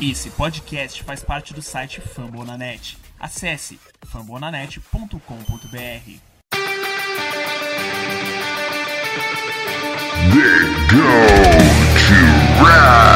Esse podcast faz parte do site Fambonanet. Acesse fambonanet.com.br. Go to Rush.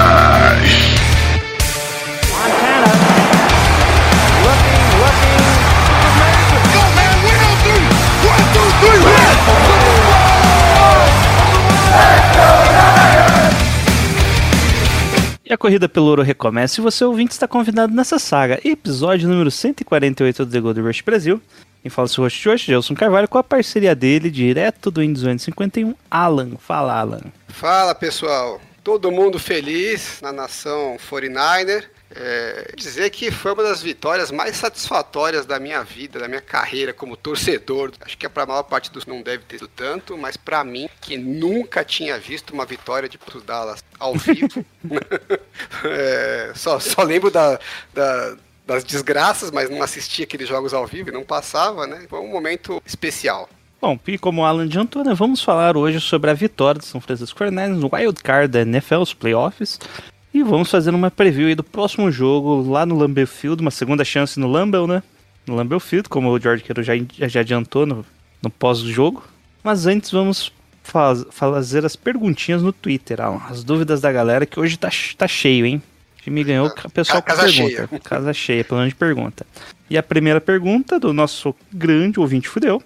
Corrida pelo ouro recomeça e você ouvinte está convidado nessa saga, episódio número 148 do The Gold Rush Brasil. Quem fala é seu host hoje, Gelson Carvalho, com a parceria dele, direto do Indy 251, Alan. Fala, Alan. Fala pessoal, todo mundo feliz na nação 49er. É, dizer que foi uma das vitórias mais satisfatórias da minha vida, da minha carreira como torcedor. Acho que para a maior parte dos não deve ter sido tanto, mas para mim, que nunca tinha visto uma vitória de Pros Dallas ao vivo, é, só, só lembro da, da- das desgraças, mas não assisti aqueles jogos ao vivo, e não passava, né? Foi um momento especial. Bom, e como o Alan adiantou, né, vamos falar hoje sobre a vitória do São Francisco 49ers no Wild Card da NFL, os playoffs. E vamos fazer uma preview aí do próximo jogo lá no Lambeau Field, uma segunda chance no Lambeau, né? No Lambeau Field, como o George Kittle já, já adiantou no, no pós-jogo. Mas antes vamos faz- fazer as perguntinhas no Twitter, Alan. As dúvidas da galera, que hoje tá, tá cheio, hein? O time ganhou, o pessoal Ca- casa pergunta. cheia. Casa cheia, pelo menos de pergunta. E a primeira pergunta do nosso grande ouvinte fudeu.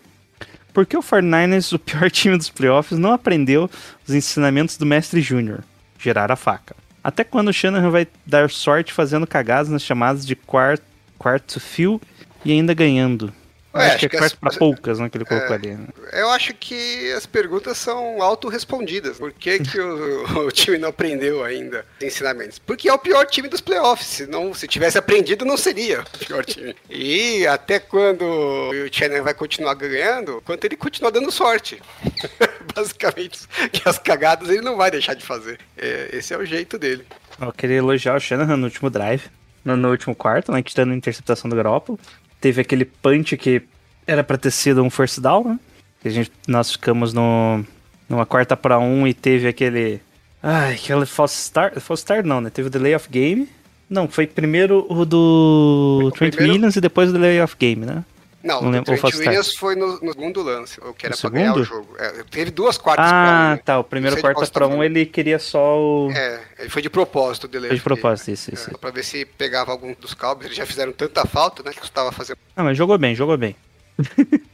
Por que o 49ers, o pior time dos playoffs, não aprendeu os ensinamentos do mestre Júnior? Gerar a faca. Até quando o Shanahan vai dar sorte fazendo cagadas nas chamadas de quarto, quarto fio e ainda ganhando? Eu Ué, acho, acho que é as- pra poucas, né, que ele colocou ali. né? Eu acho que as perguntas são autorrespondidas. Por que, que o, o time não aprendeu ainda os ensinamentos? Porque é o pior time dos playoffs. Se, não, se tivesse aprendido, não seria o pior time. E até quando o Chandler vai continuar ganhando, quanto ele continuar dando sorte. Basicamente, que as cagadas ele não vai deixar de fazer. É, esse é o jeito dele. Eu queria elogiar o Shanahan no último drive, no, no último quarto, né, que dando a interceptação do Garoppolo. Teve aquele punch que era pra ter sido um first down, né? Que a gente, nós ficamos no, numa quarta pra um e teve aquele... Ai, aquele false start, false start não, né? Teve o delay of game. Não, foi primeiro o do O Trent primeiro- Williams e depois o delay of game, né? Não, Não o lembro, Trent. Williams foi no, no segundo lance, o que era No pra ganhar o segundo? jogo. É, teve duas quartas pra um, Ah, né? tá. O primeiro qual quarta tá pra um ele queria só o... É, ele foi de propósito o delay. Foi de propósito, isso, isso. É, só pra ver se pegava algum dos Cowboys. Eles já fizeram tanta falta, né? Que custava fazer. Ah, mas jogou bem, jogou bem.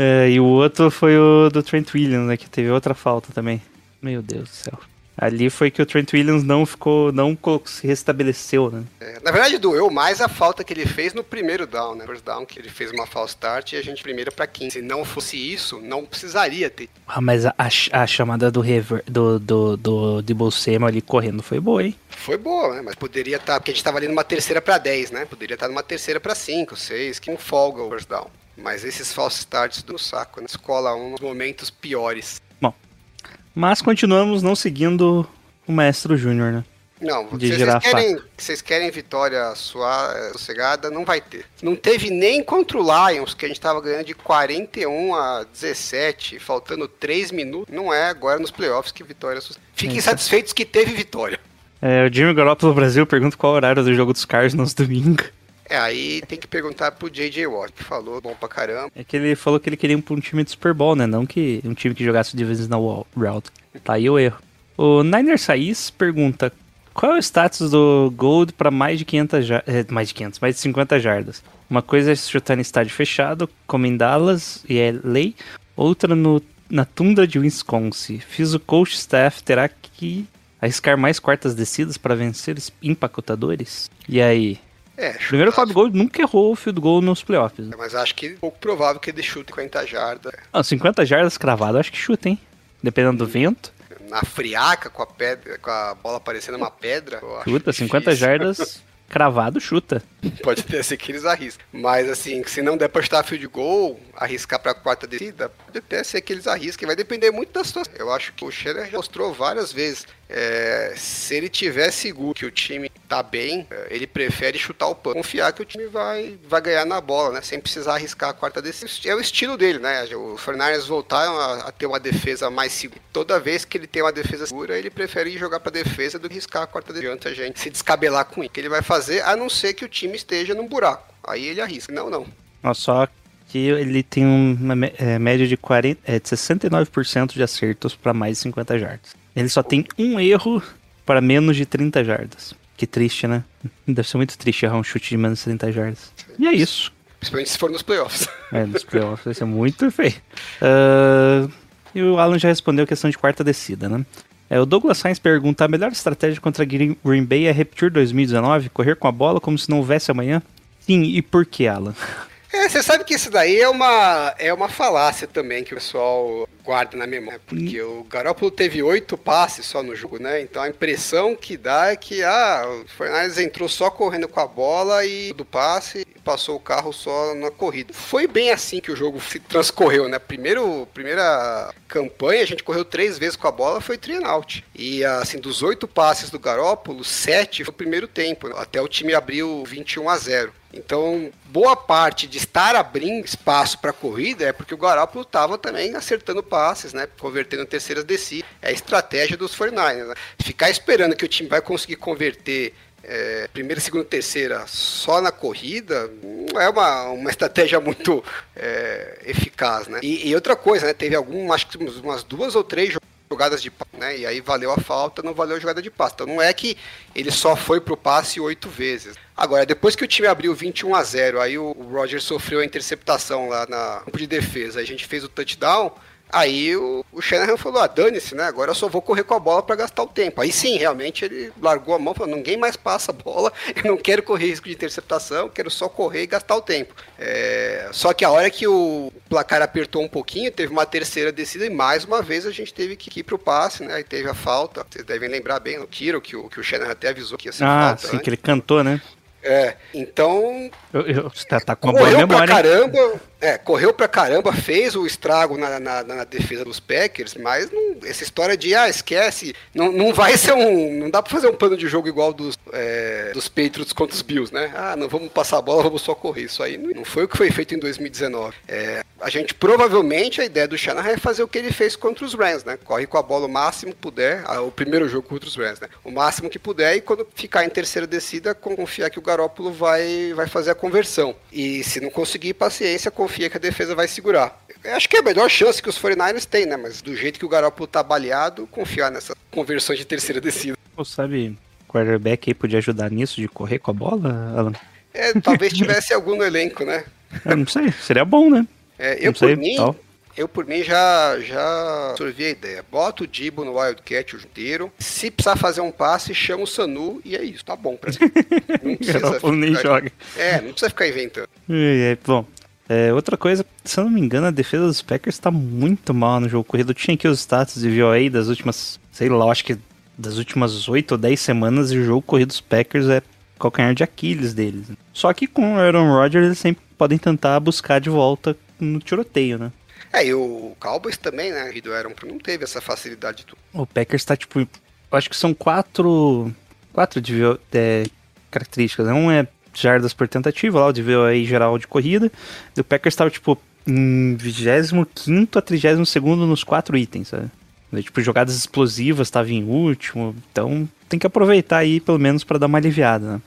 É, e o outro foi o do Trent Williams, né? Que teve outra falta também. Meu Deus do céu. Ali foi que o Trent Williams não ficou, não se restabeleceu, né? É, na verdade, doeu mais a falta que ele fez no primeiro down, né? First down, que ele fez uma false start e a gente primeira pra 15. Se não fosse isso, não precisaria ter. Ah, mas a, a a chamada do, rever, do, do, do Debo Samuel ali correndo foi boa, hein? Foi boa, né? Mas poderia estar, porque a gente tava ali numa terceira pra 10, né? Poderia estar numa terceira pra 5, 6, que não folga o first down. Mas esses false starts do saco, né? Escola um nos momentos piores. Mas continuamos não seguindo o Maestro Júnior, né? Não, De vocês a querem, vocês querem vitória sua, sossegada, não vai ter. Não teve nem contra o Lions, que a gente tava ganhando de 41 a 17, faltando 3 minutos. Não é agora nos playoffs que vitória sossegada. Fiquem Isso. satisfeitos que teve vitória. É, o Jimmy Garoppolo Brasil pergunta qual é o horário do jogo dos Cardinals domingo. É, aí tem que perguntar pro J.J. Watt, que falou bom pra caramba. É que ele falou que ele queria pra um time de Super Bowl, né? Não que um time que jogasse Divisional Route. Tá aí o erro. O Niner Saiz pergunta: qual é o status do Gold pra mais de 500 jar- eh, mais de 500, mais de 50 jardas? Uma coisa é chutar em estádio fechado, como em Dallas e LA, outra no, na tundra de Wisconsin. Fiz o coach staff terá que arriscar mais quartas descidas para vencer os empacotadores? E aí? É, Primeiro, o Fábio Gold nunca errou o field goal nos playoffs. né? Mas acho que é pouco provável que ele chute 50 jardas. Ah, 50 jardas cravado, acho que chuta, hein? Dependendo do vento. Na friaca, com a pedra, com a bola parecendo uma pedra. Chuta, 50 difícil. jardas cravado, chuta. Pode até ser que eles arrisquem. Mas assim, se não der pra chutar field goal, arriscar pra quarta descida, pode até ser que eles arrisquem. Vai depender muito da situação. Eu acho que o Scheller mostrou várias vezes. É, se ele tiver seguro que o time tá bem, é, ele prefere chutar o pano. Confiar que o time vai, vai ganhar na bola, né? Sem precisar arriscar a quarta descida. É o estilo dele, né? Os Fernandes voltaram a, a, ter uma defesa mais segura. Toda vez que ele tem uma defesa segura, ele prefere jogar pra defesa do que arriscar a quarta descida. Adianta a gente se descabelar com ele. O que ele vai fazer, a não ser que o time esteja num buraco. Aí ele arrisca. Não, não. Só que ele tem uma é, média de, 40, é, de 69% de acertos para mais de 50 jardas. Ele só tem um erro para menos de 30 jardas. Que triste, né? Deve ser muito triste errar um chute de menos de 30 jardas. E é isso. Principalmente se for nos playoffs. É, nos playoffs vai ser muito feio. Uh, e o Alan já respondeu a questão de quarta descida, né? É, o Douglas Sainz pergunta: a melhor estratégia contra Green Bay é repetir 2019? Correr com a bola como se não houvesse amanhã? Sim, e por que, Alan? É, você sabe que isso daí é uma, é uma falácia também que o pessoal guarda na memória. Porque hum. o Garoppolo teve oito passes só no jogo, né? Então a impressão que dá é que ah, o Fernandes entrou só correndo com a bola e do passe passou o carro só na corrida. Foi bem assim que o jogo se transcorreu, né? Primeiro, primeira campanha, a gente correu três vezes com a bola, foi three out. E assim, dos oito passes do Garópolo, sete foi o primeiro tempo, até o time abriu 21 a 0. Então, boa parte de estar abrindo espaço para a corrida é porque o Garoppolo estava também acertando passes, né? Convertendo terceiras descidas. É a estratégia dos 49ers. Né? Ficar esperando que o time vai conseguir converter é, primeira, segunda, terceira só na corrida não é uma, uma estratégia muito é, eficaz, né? E, e, outra coisa, né? Teve algum, acho que umas duas ou três jogadas de passe, né? E aí valeu a falta, não valeu a jogada de passe. Então não é que ele só foi pro passe oito vezes. Agora, depois que o time abriu 21 a 0, aí o Roger sofreu a interceptação lá na campo de defesa, a gente fez o touchdown. Aí o, o Shanahan falou: ah, dane-se, né? Agora eu só vou correr com a bola para gastar o tempo. Aí sim, realmente ele largou a mão, falou: ninguém mais passa a bola, eu não quero correr risco de interceptação, quero só correr e gastar o tempo. É... Só que a hora que o placar apertou um pouquinho, teve uma terceira descida e mais uma vez a gente teve que ir pro passe, né? Aí teve a falta. Vocês devem lembrar bem, o Kiro, que o, que o Shanahan até avisou que ia ser ah, falta. sim, antes. que ele cantou, né? É, então. Eu, eu, tá, tá com uma boa memória. Pra caramba, é, correu pra caramba, fez o estrago na, na, na defesa dos Packers, mas não, essa história de, ah, esquece, não, não vai ser um. Não dá pra fazer um plano de jogo igual dos, é, dos Patriots contra os Bills, né? Ah, não vamos passar a bola, vamos só correr. Isso aí não, foi o que foi feito em 2019. É, a gente provavelmente, a ideia do Shanahan é fazer o que ele fez contra os Rams, né? Corre com a bola o máximo que puder, o primeiro jogo contra os Rams, né? O máximo que puder e quando ficar em terceira descida, confiar que o Garópolo vai, vai fazer a conversão. E se não conseguir, paciência, confia que a defesa vai segurar. Eu acho que é a melhor chance que os 49ers têm, né? Mas do jeito que o Garoppolo tá baleado, confiar nessa conversão de terceira descida. Você sabe, quarterback aí podia ajudar nisso, de correr com a bola, Alan? É, talvez tivesse algum no elenco, né? Eu não sei, seria bom, né? É, eu, por mim, eu por mim já já absorvi a ideia. Bota o Dibo no Wildcat o inteiro. Se precisar fazer um passe, chama o Sanu e é isso. Tá bom pra mim. Não precisa ficar, nem joga. É, não precisa ficar inventando. É, bom, é, outra coisa, se eu não me engano, a defesa dos Packers tá muito mal no jogo corrido. Eu tinha aqui os status de VOA das últimas, sei lá, acho que das últimas 8 ou 10 semanas e o jogo corrido dos Packers é calcanhar de Aquiles deles. Só que com o Aaron Rodgers eles sempre podem tentar buscar de volta no tiroteio, né? É, e o Cowboys também, né? O Aaron não teve essa facilidade. O Packers tá tipo, eu acho que são quatro, quatro de, é, características. Né? Um é jardas por tentativa, lá o VOA geral de corrida. E o Packers estava, tipo, em 25 a 32 nos quatro itens, sabe? Tipo, jogadas explosivas estava em último. Então tem que aproveitar aí, pelo menos, para dar uma aliviada, né?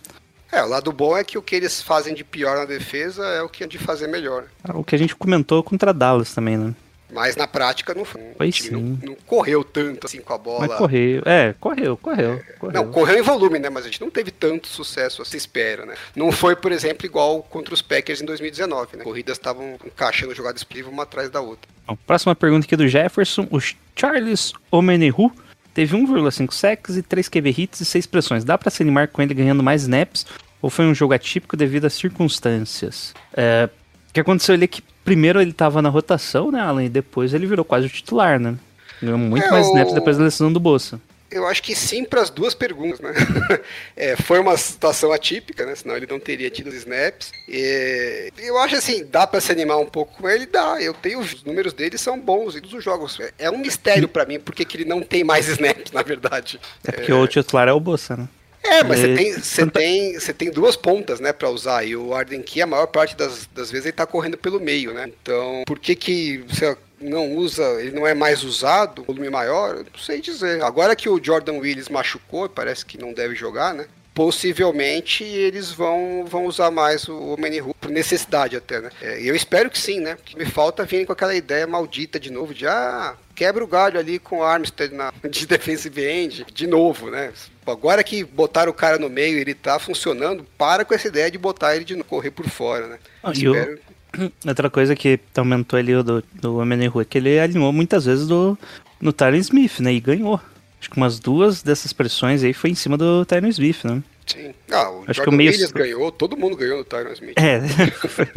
É, o lado bom é que o que eles fazem de pior na defesa é o que é de fazer melhor. É o que a gente comentou contra Dallas também, né? Mas na prática não foi. Sim. Não, não, correu tanto assim com a bola. Mas correu, é, correu, correu, é, correu. Não, correu em volume, né? Mas a gente não teve tanto sucesso assim, espera, né? Não foi, por exemplo, igual contra os Packers em 2019, né? Corridas estavam encaixando jogadas explosivas uma atrás da outra. Bom, próxima pergunta aqui do Jefferson. O Charles Omenehu teve 1,5 sacks e 3 QB hits e 6 pressões. Dá para se animar com ele ganhando mais snaps? Ou foi um jogo atípico devido às circunstâncias? É, o que aconteceu ali é que primeiro ele tava na rotação, né, Alan? E depois ele virou quase o titular, né? Ganhou muito é, mais o... snaps depois da lesão do Bolsa. Eu acho que sim para as duas perguntas, né? É, foi uma situação atípica, né? Senão ele não teria tido os snaps. E eu acho assim, dá para se animar um pouco com ele? Dá. Eu tenho os números dele são bons e dos jogos. É um mistério para mim porque que ele não tem mais snaps, na verdade. É porque o titular é o Bolsa, né? É, mas você tem, você tanta- tem, você tem duas pontas, né, para usar. E o Arden Key, a maior parte das, das vezes, ele tá correndo pelo meio, né? Então, por que que você não usa, ele não é mais usado, volume maior? Não sei dizer. Agora que o Jordan Willis machucou, parece que não deve jogar, né? Possivelmente eles vão, vão usar mais o Menihu, por necessidade até, né? É, E eu espero que sim, né? O que me falta vir com aquela ideia maldita de novo de ah, quebra o galho ali com o Armstead na, de defensive end, de novo, né? Agora que botaram o cara no meio e ele tá funcionando, para com essa ideia de botar ele de correr por fora, né? Ah, o- Outra coisa que aumentou ali do, do Amenehu é que ele alinhou muitas vezes do, no Tyron Smith, né? E ganhou. Acho que umas duas dessas pressões aí foi em cima do Tyron Smith, né? Sim. Ah, o Acho que o meio- Williams ganhou, todo mundo ganhou no Tyron Smith. É.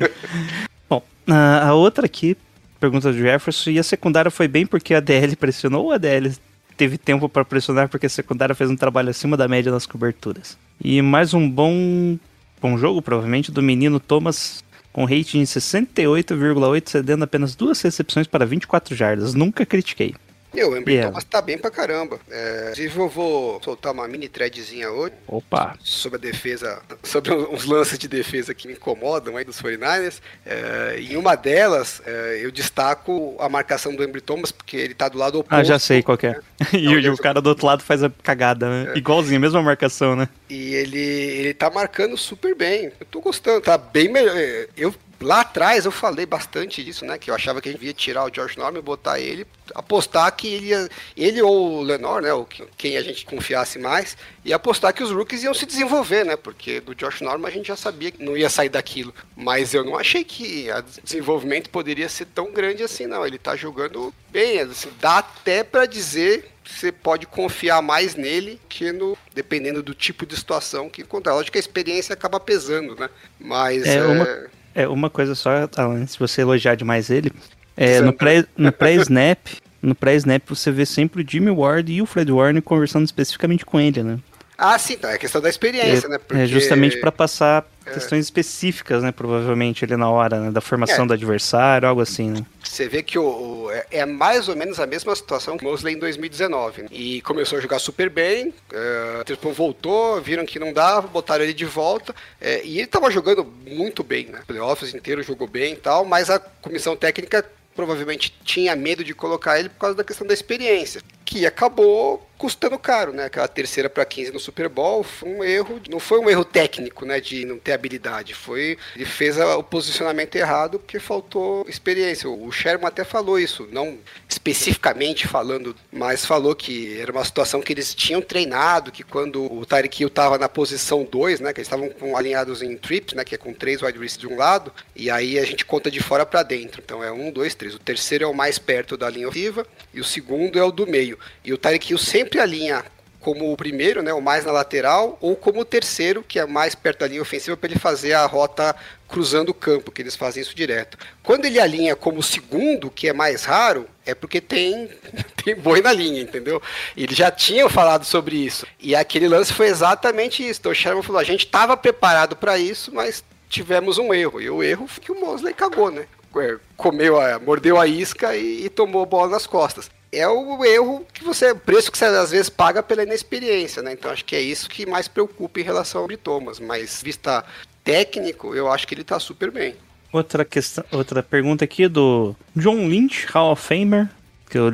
Bom, a, a outra aqui, pergunta do Jefferson, e a secundária foi bem porque a DL pressionou ou a DL teve tempo para pressionar porque a secundária fez um trabalho acima da média nas coberturas? E mais um bom, bom jogo, provavelmente, do menino Thomas com rating de 68,8, cedendo apenas duas recepções para 24 jardas. Nunca critiquei. Meu, o Embry Yeah. Thomas tá bem pra caramba. É, inclusive eu vou soltar uma mini threadzinha hoje Opa! sobre a defesa, sobre uns lances de defesa que me incomodam aí dos 49ers. É, em uma delas, é, eu destaco a marcação do Embry Thomas, porque ele tá do lado oposto. Ah, já sei qual é. E, o- e já o cara do outro lado faz a cagada, né? Igualzinho, mesma marcação, né? E ele, ele tá marcando super bem. Eu tô gostando, tá bem melhor. É, Eu, lá atrás eu falei bastante disso, né? Que eu achava que a gente devia tirar o George Norman e botar ele, apostar que ele ia, ele ou o Lenore, né? Ou que- quem a gente confiasse mais, e apostar que os rookies iam se desenvolver, né? Porque do Josh Norman a gente já sabia que não ia sair daquilo. Mas eu não achei que o desenvolvimento poderia ser tão grande assim, não. Ele tá jogando bem, assim, dá até pra dizer que você pode confiar mais nele que no. Dependendo do tipo de situação que encontrar. Lógico que a experiência acaba pesando, né? Mas. É, é, uma- É, uma coisa só, Alan, se você elogiar demais ele, é, no Desanda. pré- no pré-snap, no pré-snap você vê sempre o Jimmy Ward e o Fred Warner conversando especificamente com ele, né? Ah, sim, tá. É questão da experiência, é, né? é justamente pra passar questões específicas, né, provavelmente ali na hora, né, da formação É. do adversário, algo assim, né? Você vê que o, o- é- é mais ou menos a mesma situação que o Mosley em 2019. né? E começou a jogar super bem, é, depois voltou, viram que não dava, botaram ele de volta. é, e ele tava jogando muito bem, né? Playoffs inteiro jogou bem e tal, mas a comissão técnica provavelmente tinha medo de colocar ele por causa da questão da experiência, que acabou custando caro, né? Aquela terceira para 15 no Super Bowl foi um erro, não foi um erro técnico, né, de não ter habilidade, foi ele fez o posicionamento errado porque faltou experiência. O Sherman até falou isso, não especificamente falando, mas falou que era uma situação que eles tinham treinado, que quando o Tyreek Hill estava na posição 2, né, que eles estavam com- alinhados em trips, né, que é com três wide receivers de um lado, e aí a gente conta de fora para dentro. Então é um, dois, três. O terceiro é o mais perto da linha ofensiva e o segundo é o do meio. E o Tyreek Hill sempre alinha como o primeiro, né, o mais na lateral, ou como o terceiro, que é mais perto da linha ofensiva, para ele fazer a rota cruzando o campo, que eles fazem isso direto. Quando ele alinha como o segundo, que é mais raro, é porque tem, tem boi na linha, entendeu? Eles já tinham falado sobre isso. E aquele lance foi exatamente isso. Então o Sherman falou: a gente estava preparado para isso, mas tivemos um erro. E o erro foi que o Mosley cagou, né? É, Comeu a, mordeu a isca e, e tomou a bola nas costas é o erro que você, o preço que você às vezes paga pela inexperiência, né? Então acho que é isso que mais preocupa em relação ao Thomas, mas vista técnico, eu acho que ele tá super bem. Outra questão, outra pergunta aqui do John Lynch, Hall of Famer, que o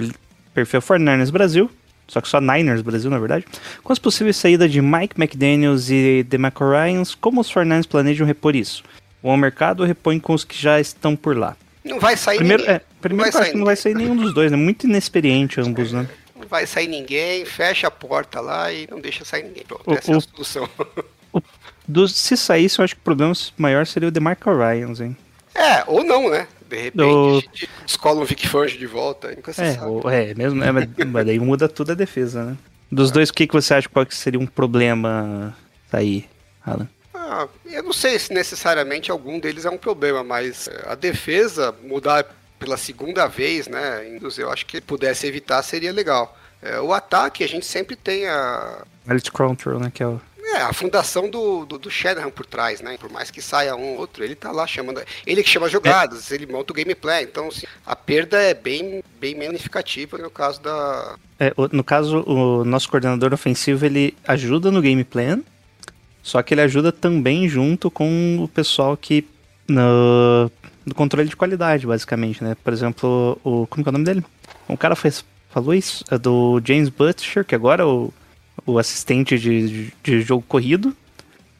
perfil 49ers Brasil, só que só Niners Brasil, na verdade. Com as possíveis saídas de Mike McDaniels e DeMarco Ryans, como os 49ers planejam repor isso? Ao mercado ou repõem com os que já estão por lá? Não vai sair Primeiro, ninguém. é, primeiro que eu acho que não vai sair nenhum dos dois, né? Muito inexperiente ambos, né? Não vai sair ninguém, fecha a porta lá e não deixa sair ninguém. Pronto, O- essa é a o- solução. Dos, se saísse, eu acho que o problema maior seria o DeMarco Ryans, hein? é, ou não, né? De repente O- a gente descola um Vic Fangio de volta, nunca se É, sabe. o- é mesmo, é, mas, mas daí muda tudo a defesa, né? Dos dois, o que, que você acha qual que seria um problema sair, Alan? Ah, eu não sei se necessariamente algum deles é um problema, mas é, a defesa mudar pela segunda vez, né? Eu acho que pudesse evitar seria legal. É, o ataque, a gente sempre tem a, Elite Control, né? Que é o. é, a fundação do, do, do Shanahan por trás, né? Por mais que saia um ou outro, ele tá lá chamando. Ele que chama jogadas, ele monta o gameplay. Então, assim, a perda é bem, bem menos significativa no caso da. É, no caso, o nosso coordenador ofensivo ele ajuda no game plan, só que ele ajuda também junto com o pessoal que no, controle de qualidade, basicamente, né? Por exemplo, o como que é o nome dele? Um cara fez, falou isso, é do James Butcher, que agora é o, o assistente de, de, de jogo corrido,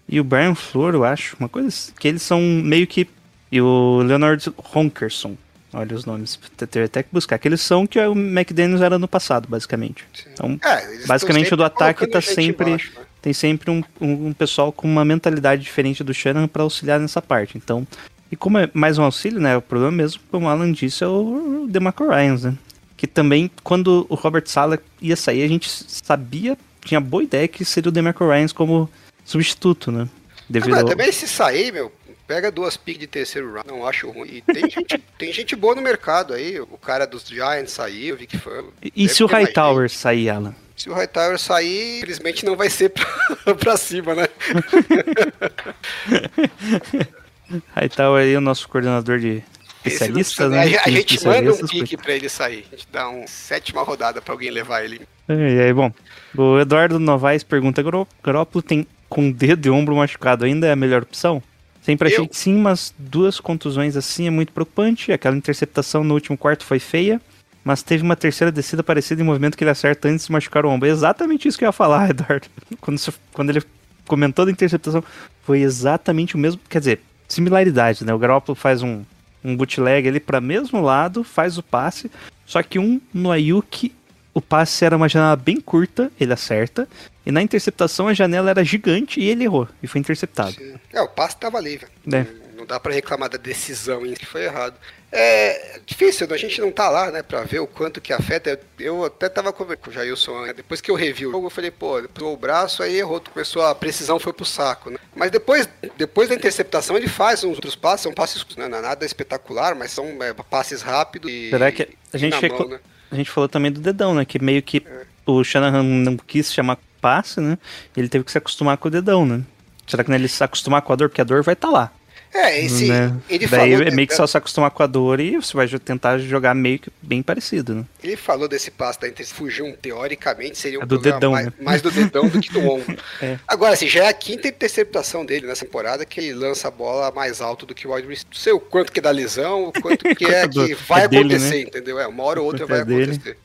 e o Brian Flor, eu acho, uma coisa assim, que eles são meio que e o Leonard Honkerson. Olha os nomes, ter até que buscar. Que eles são que o McDaniels era no passado, basicamente. Então, É, basicamente o do ataque tá sempre. embaixo, né? Tem sempre um, um, pessoal com uma mentalidade diferente do Shannon para auxiliar nessa parte. Então, e como é mais um auxílio, né? O problema mesmo, como o Alan disse, é o DeMarco Ryans, né? Que também, quando o Robert Sala ia sair, a gente sabia, tinha boa ideia que seria o DeMarco Ryans como substituto, né? Devido Agora, ao- também se sair, meu, pega duas piques de terceiro round, não acho ruim. E tem gente, tem gente boa no mercado aí. O cara dos Giants saiu, o Vic Fang. E, e se o Hightower sair, Alan? Se o Hightower sair, infelizmente não vai ser pra, pra cima, né? Hightower aí é o nosso coordenador de especialistas, né? A, a gente manda um pique pra ele sair. A gente dá uma sétima rodada pra alguém levar ele. E aí, bom, o Eduardo Novaes pergunta: "Garo- Garópolo tem com dedo e ombro machucado ainda é a melhor opção? Sempre achei Eu- que sim, mas duas contusões assim é muito preocupante. Aquela interceptação no último quarto foi feia, mas teve uma terceira descida parecida em movimento que ele acerta antes de machucar o ombro. É exatamente isso que eu ia falar, Eduardo. Quando, quando ele comentou da interceptação, foi exatamente o mesmo. Quer dizer, similaridade, né? O Garópolo faz um, um bootleg ali para mesmo lado, faz o passe, só que um no Ayuki o passe era uma janela bem curta, ele acerta. E na interceptação a janela era gigante e ele errou. E foi interceptado. É, o passe tava livre. É. Dá pra reclamar da decisão em que foi errado. É difícil, a gente não tá lá, né, pra ver o quanto que afeta. Eu até tava conversando com o Jailson, né, depois que eu revi o jogo, eu falei, pô, ele pulou o braço, aí errou, começou, a precisão foi pro saco, né. Mas depois, depois da interceptação, ele faz uns outros passes, são passes, né, não é nada espetacular, mas são é, passes rápidos e... Será que a gente, mão, né. a gente falou também do dedão, né? Que meio que o Shanahan não quis chamar passe, né? Ele teve que se acostumar com o dedão, né? Será que não é ele se acostumar com a dor? Porque a dor vai estar lá. É, esse, né? ele Daí falou... é meio que só se acostumar com a dor e você vai tentar jogar meio que bem parecido, né? Ele falou desse passe da Inter fugiu, teoricamente, seria um É do dedão, mais, né? mais do dedão do que do ombro. É. Agora, assim, já é a quinta interceptação dele nessa temporada que ele lança a bola mais alto do que o wide receiver. Não sei o quanto que da lesão, o quanto que é que vai é dele, acontecer, né? entendeu? É, uma hora ou outra vai é dele. acontecer.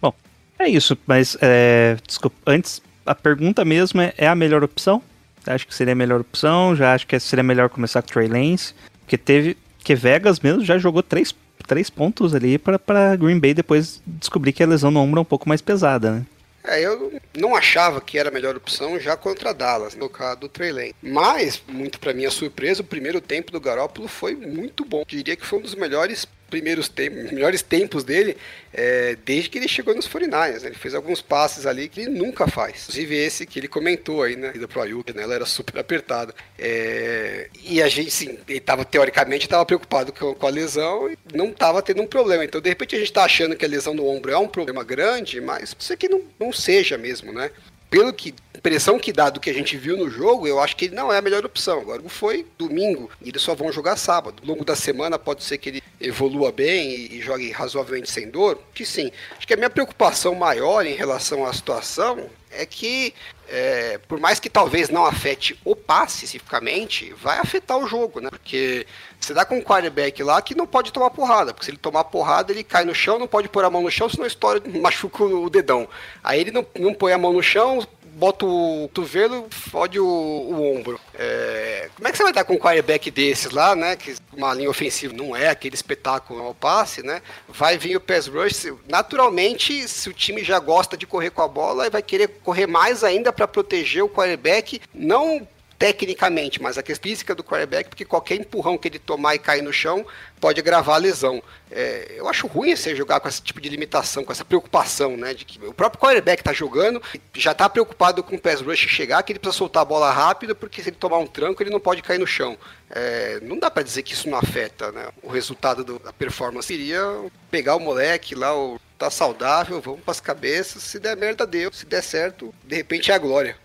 Bom, é isso, mas é, desculpa, antes a pergunta mesmo é, é a melhor opção? Acho que seria a melhor opção, já acho que seria melhor começar com o Trey Lance, porque teve que Vegas mesmo já jogou três, três pontos ali pra Green Bay depois descobrir que a lesão no ombro é um pouco mais pesada, né? É, eu não achava que era a melhor opção já contra Dallas, no caso do Trey Lance. Mas, muito pra minha surpresa, o primeiro tempo do Garópolo foi muito bom. Diria que foi um dos melhores primeiros tempos, melhores tempos dele é, desde que ele chegou nos 49ers. né? Ele fez alguns passes ali que ele nunca faz. Inclusive esse que ele comentou aí, né? Ida pro Ayuk, né? Ela era super apertada. É, e a gente, sim, ele tava, teoricamente, estava preocupado com, com a lesão e não estava tendo um problema. Então, de repente, a gente tá achando que a lesão no ombro é um problema grande, mas ser que não, não seja mesmo, né? Pelo que impressão que dá do que a gente viu no jogo, eu acho que ele não é a melhor opção. Agora, foi domingo e eles só vão jogar sábado. Ao longo da semana pode ser que ele evolua bem e, e jogue razoavelmente sem dor. Que sim. Acho que a minha preocupação maior em relação à situação é que, é, por mais que talvez não afete o passe especificamente, vai afetar o jogo, né? Porque você dá com um quarterback lá que não pode tomar porrada, porque se ele tomar porrada, ele cai no chão, não pode pôr a mão no chão, senão estoura, machuca o dedão. Aí ele não, não põe a mão no chão, bota o cotovelo, fode o, o ombro. É, como é que você vai dar com um quarterback desses lá, né? Que uma linha ofensiva não é aquele espetáculo ao passe, né? Vai vir o pass rush. Naturalmente, se o time já gosta de correr com a bola, vai querer correr mais ainda para proteger o quarterback, não tecnicamente, mas a questão física do quarterback, porque qualquer empurrão que ele tomar e cair no chão pode agravar a lesão. É, eu acho ruim você jogar com esse tipo de limitação, com essa preocupação, né? De que o próprio quarterback tá jogando, já tá preocupado com o pass rush chegar, que ele precisa soltar a bola rápido, porque se ele tomar um tranco, ele não pode cair no chão. É, não dá para dizer que isso não afeta, né? O resultado do- da performance iria pegar o moleque lá, o tá saudável, vamos pras cabeças. Se der merda, deu. Se der certo, de repente é a glória.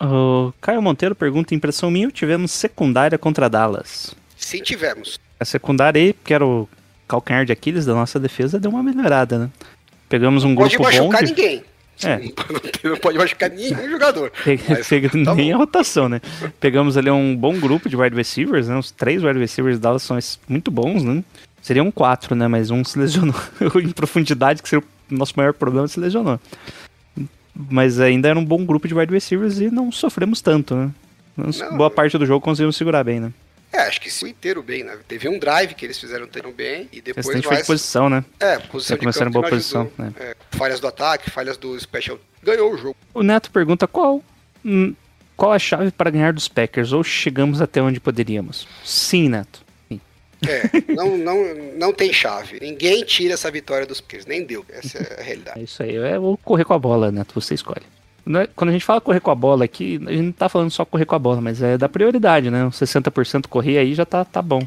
O Caio Monteiro pergunta: impressão minha, tivemos secundária contra Dallas. Sim, tivemos. A secundária aí, que era o calcanhar de Aquiles da nossa defesa, deu uma melhorada, né? Pegamos um Pode grupo bom. machucar de- ninguém. É. Não pode machucar nenhum jogador. Mas pega- tá nem bom. a rotação, né? Pegamos ali um bom grupo de wide receivers, né? Os três wide receivers Dallas são muito bons, né? Seriam quatro, né? Mas um se lesionou. em profundidade, que seria o nosso maior problema, se lesionou. Mas ainda era um bom grupo de wide receivers e não sofremos tanto, né? Nós- Não, boa parte do jogo conseguimos segurar bem, né? É, acho que se inteiro bem, né? Teve um drive que eles fizeram tão bem e depois Restante foi de posição, né? É, posição Já começaram boa posição, ajudou. É, falhas do ataque, falhas do special. Ganhou o jogo. O Neto pergunta qual, hum, qual a chave para ganhar dos Packers ou chegamos até onde poderíamos. Sim, Neto. É, não, não, não tem chave. Ninguém tira essa vitória dos Packers, nem deu. Essa é a realidade. É isso aí. É correr com a bola, Neto. Você escolhe. É- Quando a gente fala correr com a bola aqui, a gente não tá falando só correr com a bola, mas é da prioridade, né? Uns 60% correr aí já tá, tá bom.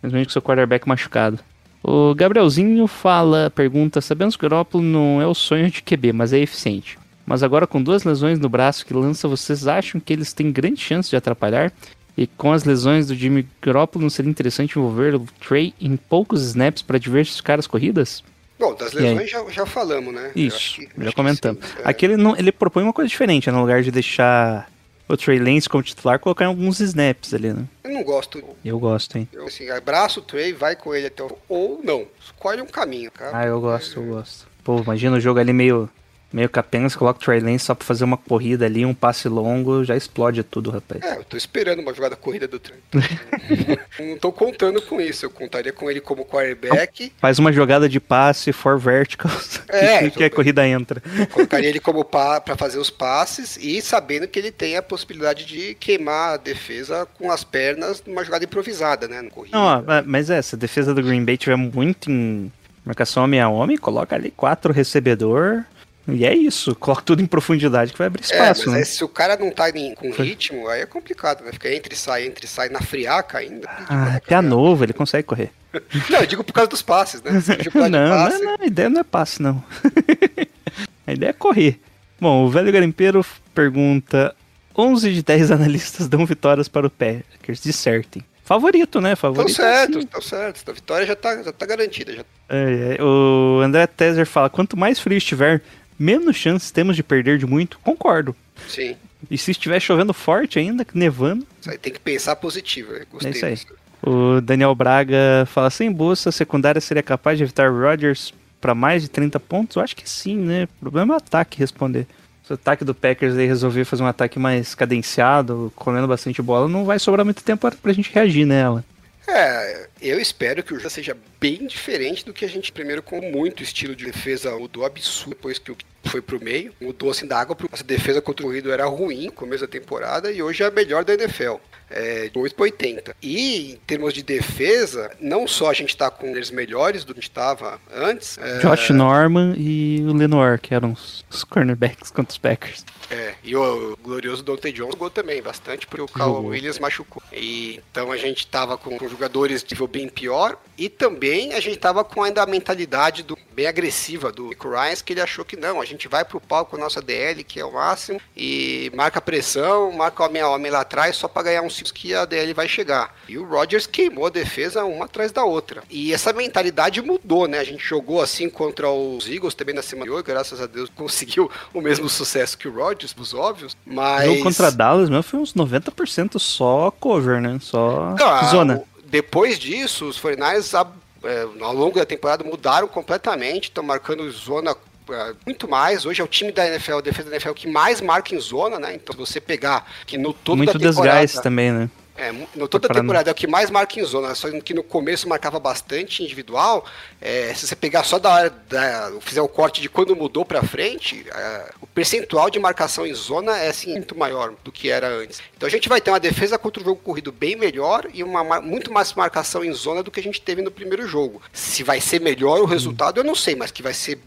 Principalmente com seu quarterback machucado. O Gabrielzinho fala, pergunta, sabemos que o Garoppolo não é o sonho de QB, mas é eficiente. Mas agora com duas lesões no braço que lança, vocês acham que eles têm grande chance de atrapalhar? E com as lesões do Jimmy Garoppolo, não seria interessante envolver o Trey em poucos snaps para diversificar as corridas? Bom, das lesões já, já falamos, né? Isso, que- já comentamos. sim. É. Aqui ele, não, ele propõe uma coisa diferente, né? no lugar de deixar o Trey Lance como titular, colocar alguns snaps ali, né? Eu não gosto. Eu gosto, hein? Eu, assim, abraça o Trey, vai com ele até o... Ou não. Escolhe um caminho, cara. Ah, eu gosto, eu gosto. Pô, imagina o jogo ali meio, meio capenga, você coloca o Trey Lance só pra fazer uma corrida ali, um passe longo, já explode tudo, rapaz. É, eu tô esperando uma jogada corrida do Trey. não tô contando com isso. Eu contaria com ele como quarterback. Faz uma jogada de passe for verticals, É, que, que a corrida entra. Colocaria ele como pa para fazer os passes e sabendo que ele tem a possibilidade de queimar a defesa com as pernas numa jogada improvisada, né? No corrida. Não, ó, mas é, se a defesa do Green Bay tiver muito em marcação homem a homem, coloca ali quatro recebedor. E é isso, coloca tudo em profundidade que vai abrir É, espaço, mas né? se o cara não tá em- com ritmo, aí é complicado, né? Fica entre e sai, entre e sai na friaca ainda. Ah, pé novo, ele consegue correr. Não, eu digo por causa dos passes, né? Não, jogar de não, passe, não, a ideia não é passe, não. a ideia é correr. Bom, o velho garimpeiro pergunta: 11 de 10 analistas dão vitórias para o Packers, dissertem. Favorito, né? Estão Favorito. certos, sim. estão certos. A vitória já tá, já tá garantida. Já. É, é. O André Teser fala: quanto mais frio estiver, menos chances temos de perder de muito. Concordo. Sim. E se estiver chovendo forte ainda, nevando, Isso aí tem que pensar positivo. Gostei É isso aí. disso. O Daniel Braga fala: sem bolsa, a secundária seria capaz de evitar o Rodgers para mais de 30 pontos? Eu acho que sim, né? O problema é o ataque responder. Se o ataque do Packers aí resolver fazer um ataque mais cadenciado, comendo bastante bola, não vai sobrar muito tempo pra gente reagir nela. É, eu espero que o jogo seja bem diferente do que a gente primeiro com muito estilo de defesa mudou absurdo depois que o foi pro meio, mudou assim da água pro... Essa defesa contra o ruído era ruim no começo da temporada e hoje é a melhor da NFL. É, de 8 para 80. E em termos de defesa, não só a gente tá com eles melhores do que a gente tava antes. é, Josh Norman e o Lenoir, que eram os, os cornerbacks contra os Packers. É, e o glorioso Dante Johnson jogou também bastante, porque o Carl. Williams machucou. E, então a gente tava com, com jogadores de nível bem pior, e também a gente tava com ainda a mentalidade do, bem agressiva do Nick Ryan, que ele achou que não, a gente vai pro palco com a nossa DL, que é o máximo, e marca pressão, marca homem a homem lá atrás, só para ganhar um ciclo que a DL vai chegar. E o Rodgers queimou a defesa uma atrás da outra. E essa mentalidade mudou, né? A gente jogou assim contra os Eagles também na semana de hoje, graças a Deus conseguiu o mesmo sucesso que o Rodgers, os óbvios, O mas... jogo contra Dallas mesmo foi uns 90% só cover, né? Só zona. o- Depois disso, os 49ers, a- é, ao longo da temporada, mudaram completamente, estão marcando zona é, muito mais. Hoje é o time da NFL, a defesa da NFL, que mais marca em zona, né? Então, se você pegar que no todo Muito da temporada... desgaste também, né? É, no toda a temporada é o que mais marca em zona, só que no começo marcava bastante individual. É, se você pegar só da hora, da, fizer o corte de quando mudou pra frente, é, o percentual de marcação em zona é assim, muito maior do que era antes. Então a gente vai ter uma defesa contra o jogo corrido bem melhor e uma muito mais marcação em zona do que a gente teve no primeiro jogo. Se vai ser melhor o resultado, eu não sei, mas que vai ser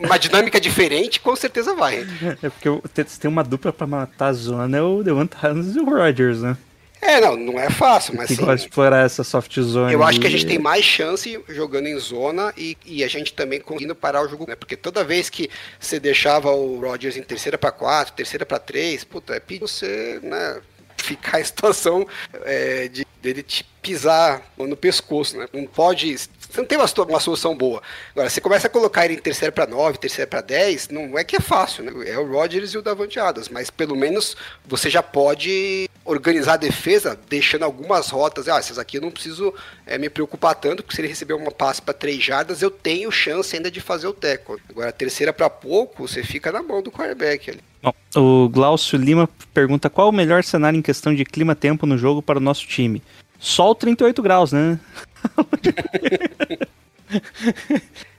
uma dinâmica diferente, com certeza vai. É porque se tem uma dupla pra matar a zona, é o Devonta Adams e o Rodgers, né? É, não, não é fácil, mas que assim, gosta de explorar essa soft zone. eu acho que a gente tem mais chance jogando em zona e, e a gente também conseguindo parar o jogo, né? Porque toda vez que você deixava o Rodgers em terceira para quatro, terceira para três, puta, é pedir você, né? Ficar em situação é, de dele te pisar no pescoço, né? Não pode. Você não tem uma, uma solução boa. Agora, você começa a colocar ele em terceira para 9, terceira para 10, não é que é fácil, né? É o Rodgers e o Davante Adams, mas pelo menos você já pode organizar a defesa deixando algumas rotas. Ah, essas aqui eu não preciso eh, me preocupar tanto, porque se ele receber uma passe para 3 jardas, eu tenho chance ainda de fazer o tackle. Agora, terceira para pouco, você fica na mão do quarterback ali. Bom, o Glaucio Lima pergunta qual o melhor cenário em questão de clima-tempo no jogo para o nosso time. Sol 38 graus, né?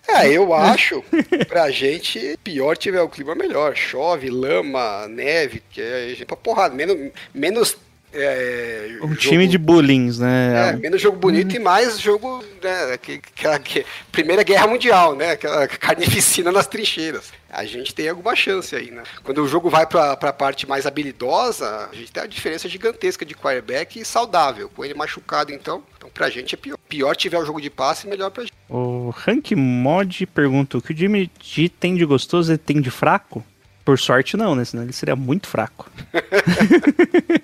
É, eu acho pra gente pior tiver o clima melhor. Chove, lama, neve, que é pra porrada. Menos. menos é, Um jogo- time de bullings, É, né? menos jogo bonito e mais jogo, né, que, aquela que- Primeira Guerra Mundial, né, aquela carnificina nas trincheiras. A gente tem alguma chance aí, né. Quando o jogo vai pra, pra parte mais habilidosa, a gente tem a diferença gigantesca de quarterback e saudável. Com ele machucado, então, então pra gente é pior. Pior tiver o jogo de passe, melhor pra gente. O Rank Mod pergunta o que o Jimmy G tem de gostoso e tem de fraco? Por sorte não, né? Senão ele seria muito fraco.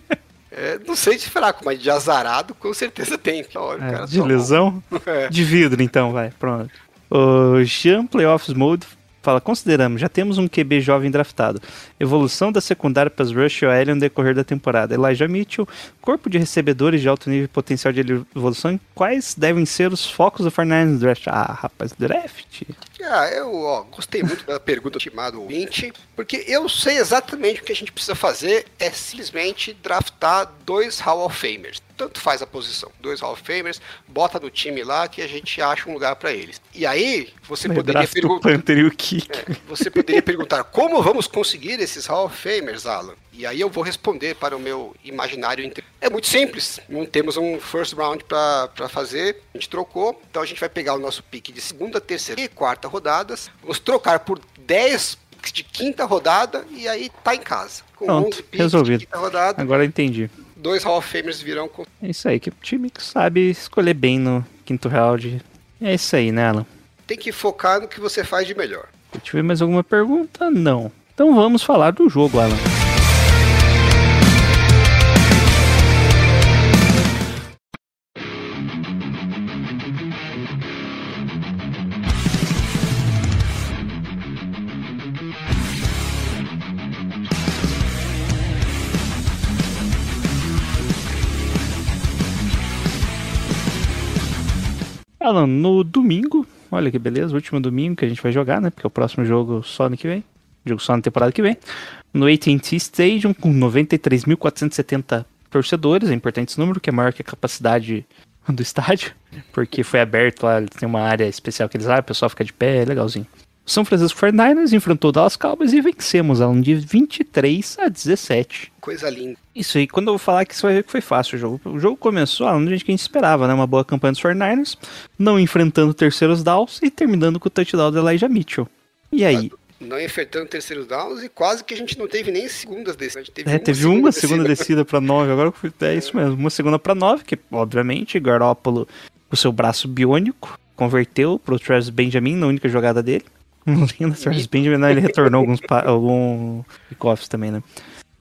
É, não sei de fraco, mas de azarado com certeza tem. Olha, É, cara de lesão? É. De vidro, então, vai, pronto. O Jean Playoffs Mode fala: consideramos, já temos um QB jovem draftado. Evolução da secundária para as Rush OL no decorrer da temporada. Elijah Mitchell, corpo de recebedores de alto nível e potencial de evolução. Quais devem ser os focos do 49ers no draft? Ah, rapaz, draft? Ah, eu ó, gostei muito da pergunta do estimado ouvinte, porque eu sei exatamente o que a gente precisa fazer é simplesmente draftar dois Hall of Famers. Tanto faz a posição, dois Hall of Famers, bota no time lá que a gente acha um lugar para eles. E aí, você poderia perguntar. É, você poderia perguntar como vamos conseguir esses Hall of Famers, Alan? E aí eu vou responder para o meu imaginário. É muito simples. Não temos um first round para fazer. A gente trocou. Então a gente vai pegar o nosso pique de segunda, terceira e quarta rodadas. Vamos trocar por 10 picks de quinta rodada e aí tá em casa. Com Pronto, 11 picks resolvido. de quinta rodada, Agora entendi. Dois Hall of Famers virão com... É isso aí, que time que sabe escolher bem no quinto round. É isso aí, né, Alan? Tem que focar no que você faz de melhor. Deixa eu ver mais alguma pergunta? Não. Então vamos falar do jogo, Alan. Alan, no domingo, olha que beleza, último domingo que a gente vai jogar, né? Porque é o próximo jogo só ano que vem. Jogo só na temporada que vem. No AT&T Stadium, com 93.470 torcedores, é importante esse número, que é maior que a capacidade do estádio, porque foi aberto lá, tem uma área especial que eles lá, o pessoal fica de pé, é legalzinho. O São Francisco 49ers enfrentou o Dallas Cowboys e vencemos, Alan, de 23 a 17. Coisa linda. Isso aí, quando eu vou falar que você vai ver que foi fácil o jogo. O jogo começou, ah, do jeito que a gente esperava, né? Uma boa campanha dos 49ers, não enfrentando terceiros downs e terminando com o touchdown do Elijah Mitchell. E aí? Não enfrentando terceiros downs e quase que a gente não teve nem segundas descidas. Teve É, teve uma segunda descida pra 9, agora eu fui- é isso mesmo, uma segunda pra 9, que obviamente Garoppolo, com seu braço biônico, converteu pro Travis Benjamin na única jogada dele. Não Travis Benjamin, ele retornou alguns algum kickoffs também, né?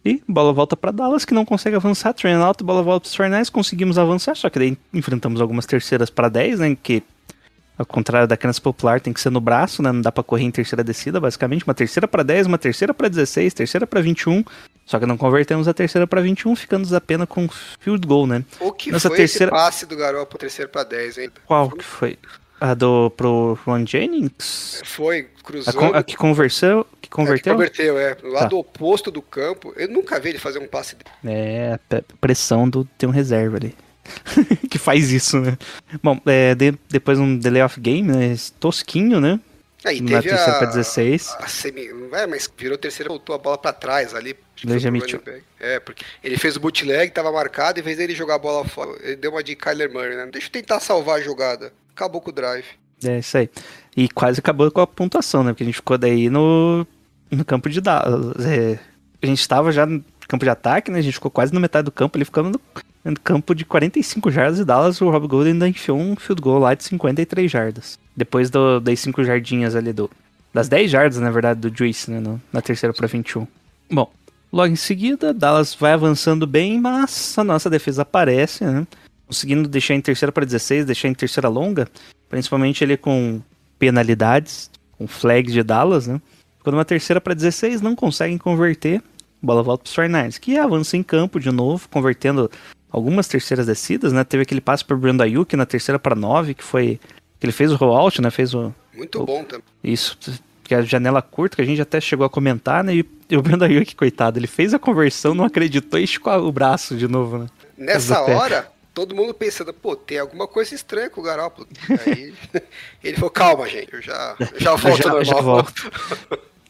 E bola volta pra Dallas, que não consegue avançar, train alto, bola volta pros Fernandes, conseguimos avançar, só que daí enfrentamos algumas terceiras pra 10, né, que ao contrário da criança popular, tem que ser no braço, né? Não dá pra correr em terceira descida, basicamente. Uma terceira pra 10, uma terceira pra 16, terceira pra 21. Só que não convertemos a terceira pra 21, ficando apenas com field goal, né? O que Nessa foi terceira- esse passe do Garoppolo terceiro para 10, hein? Qual que foi? A do pro Ron Jennings? Foi A, cruzando. con- a que conversou? Que É, que converteu? converteu, é. Do lado Tá. oposto do campo. Eu nunca vi ele fazer um passe dele. É, a pressão do ter um reserva ali. que faz isso, né? Bom, é, de- depois um delay of game, né? Tosquinho, né? Aí Na teve terceira a, pra 16. a semi, não é, mas virou terceira, voltou a bola pra trás ali. Back. É, porque ele fez o bootleg, tava marcado, em vez dele jogar a bola fora, ele deu uma de Kyler Murray, né? Deixa eu tentar salvar a jogada. Acabou com o drive. É isso aí. E quase acabou com a pontuação, né? Porque a gente ficou daí no, no campo de Dallas. É, a gente estava já no campo de ataque, né? A gente ficou quase na metade do campo ali, ficando no, no campo de 45 jardas de Dallas, o Rob Gold ainda enfiou um field goal lá de 53 jardas. Depois do, das 5 jardinhas ali do. Das 10 jardas, na verdade, do Juice, né? no- na terceira para 21. Bom, logo em seguida, Dallas vai avançando bem, mas a nossa defesa aparece, né? Conseguindo deixar em terceira para 16, deixar em terceira longa, principalmente ele com penalidades, com flags de Dallas, né? Quando uma terceira para 16 não conseguem converter, bola volta para os 49ers, que avança em campo de novo, convertendo algumas terceiras descidas, né? Teve aquele passe para Brandon Ayuk na terceira para 9, que foi que ele fez o rollout, né? Fez o Muito bom também. isso, que é a janela curta, que a gente até chegou a comentar, né? E, e o Brandon Ayuk, coitado, ele fez a conversão, não acreditou e esticou o braço de novo, né? Nessa hora, todo mundo pensando, pô, tem alguma coisa estranha com o Garoppolo. Aí ele falou, calma, gente, eu já, eu já volto já, ao já normal. volto.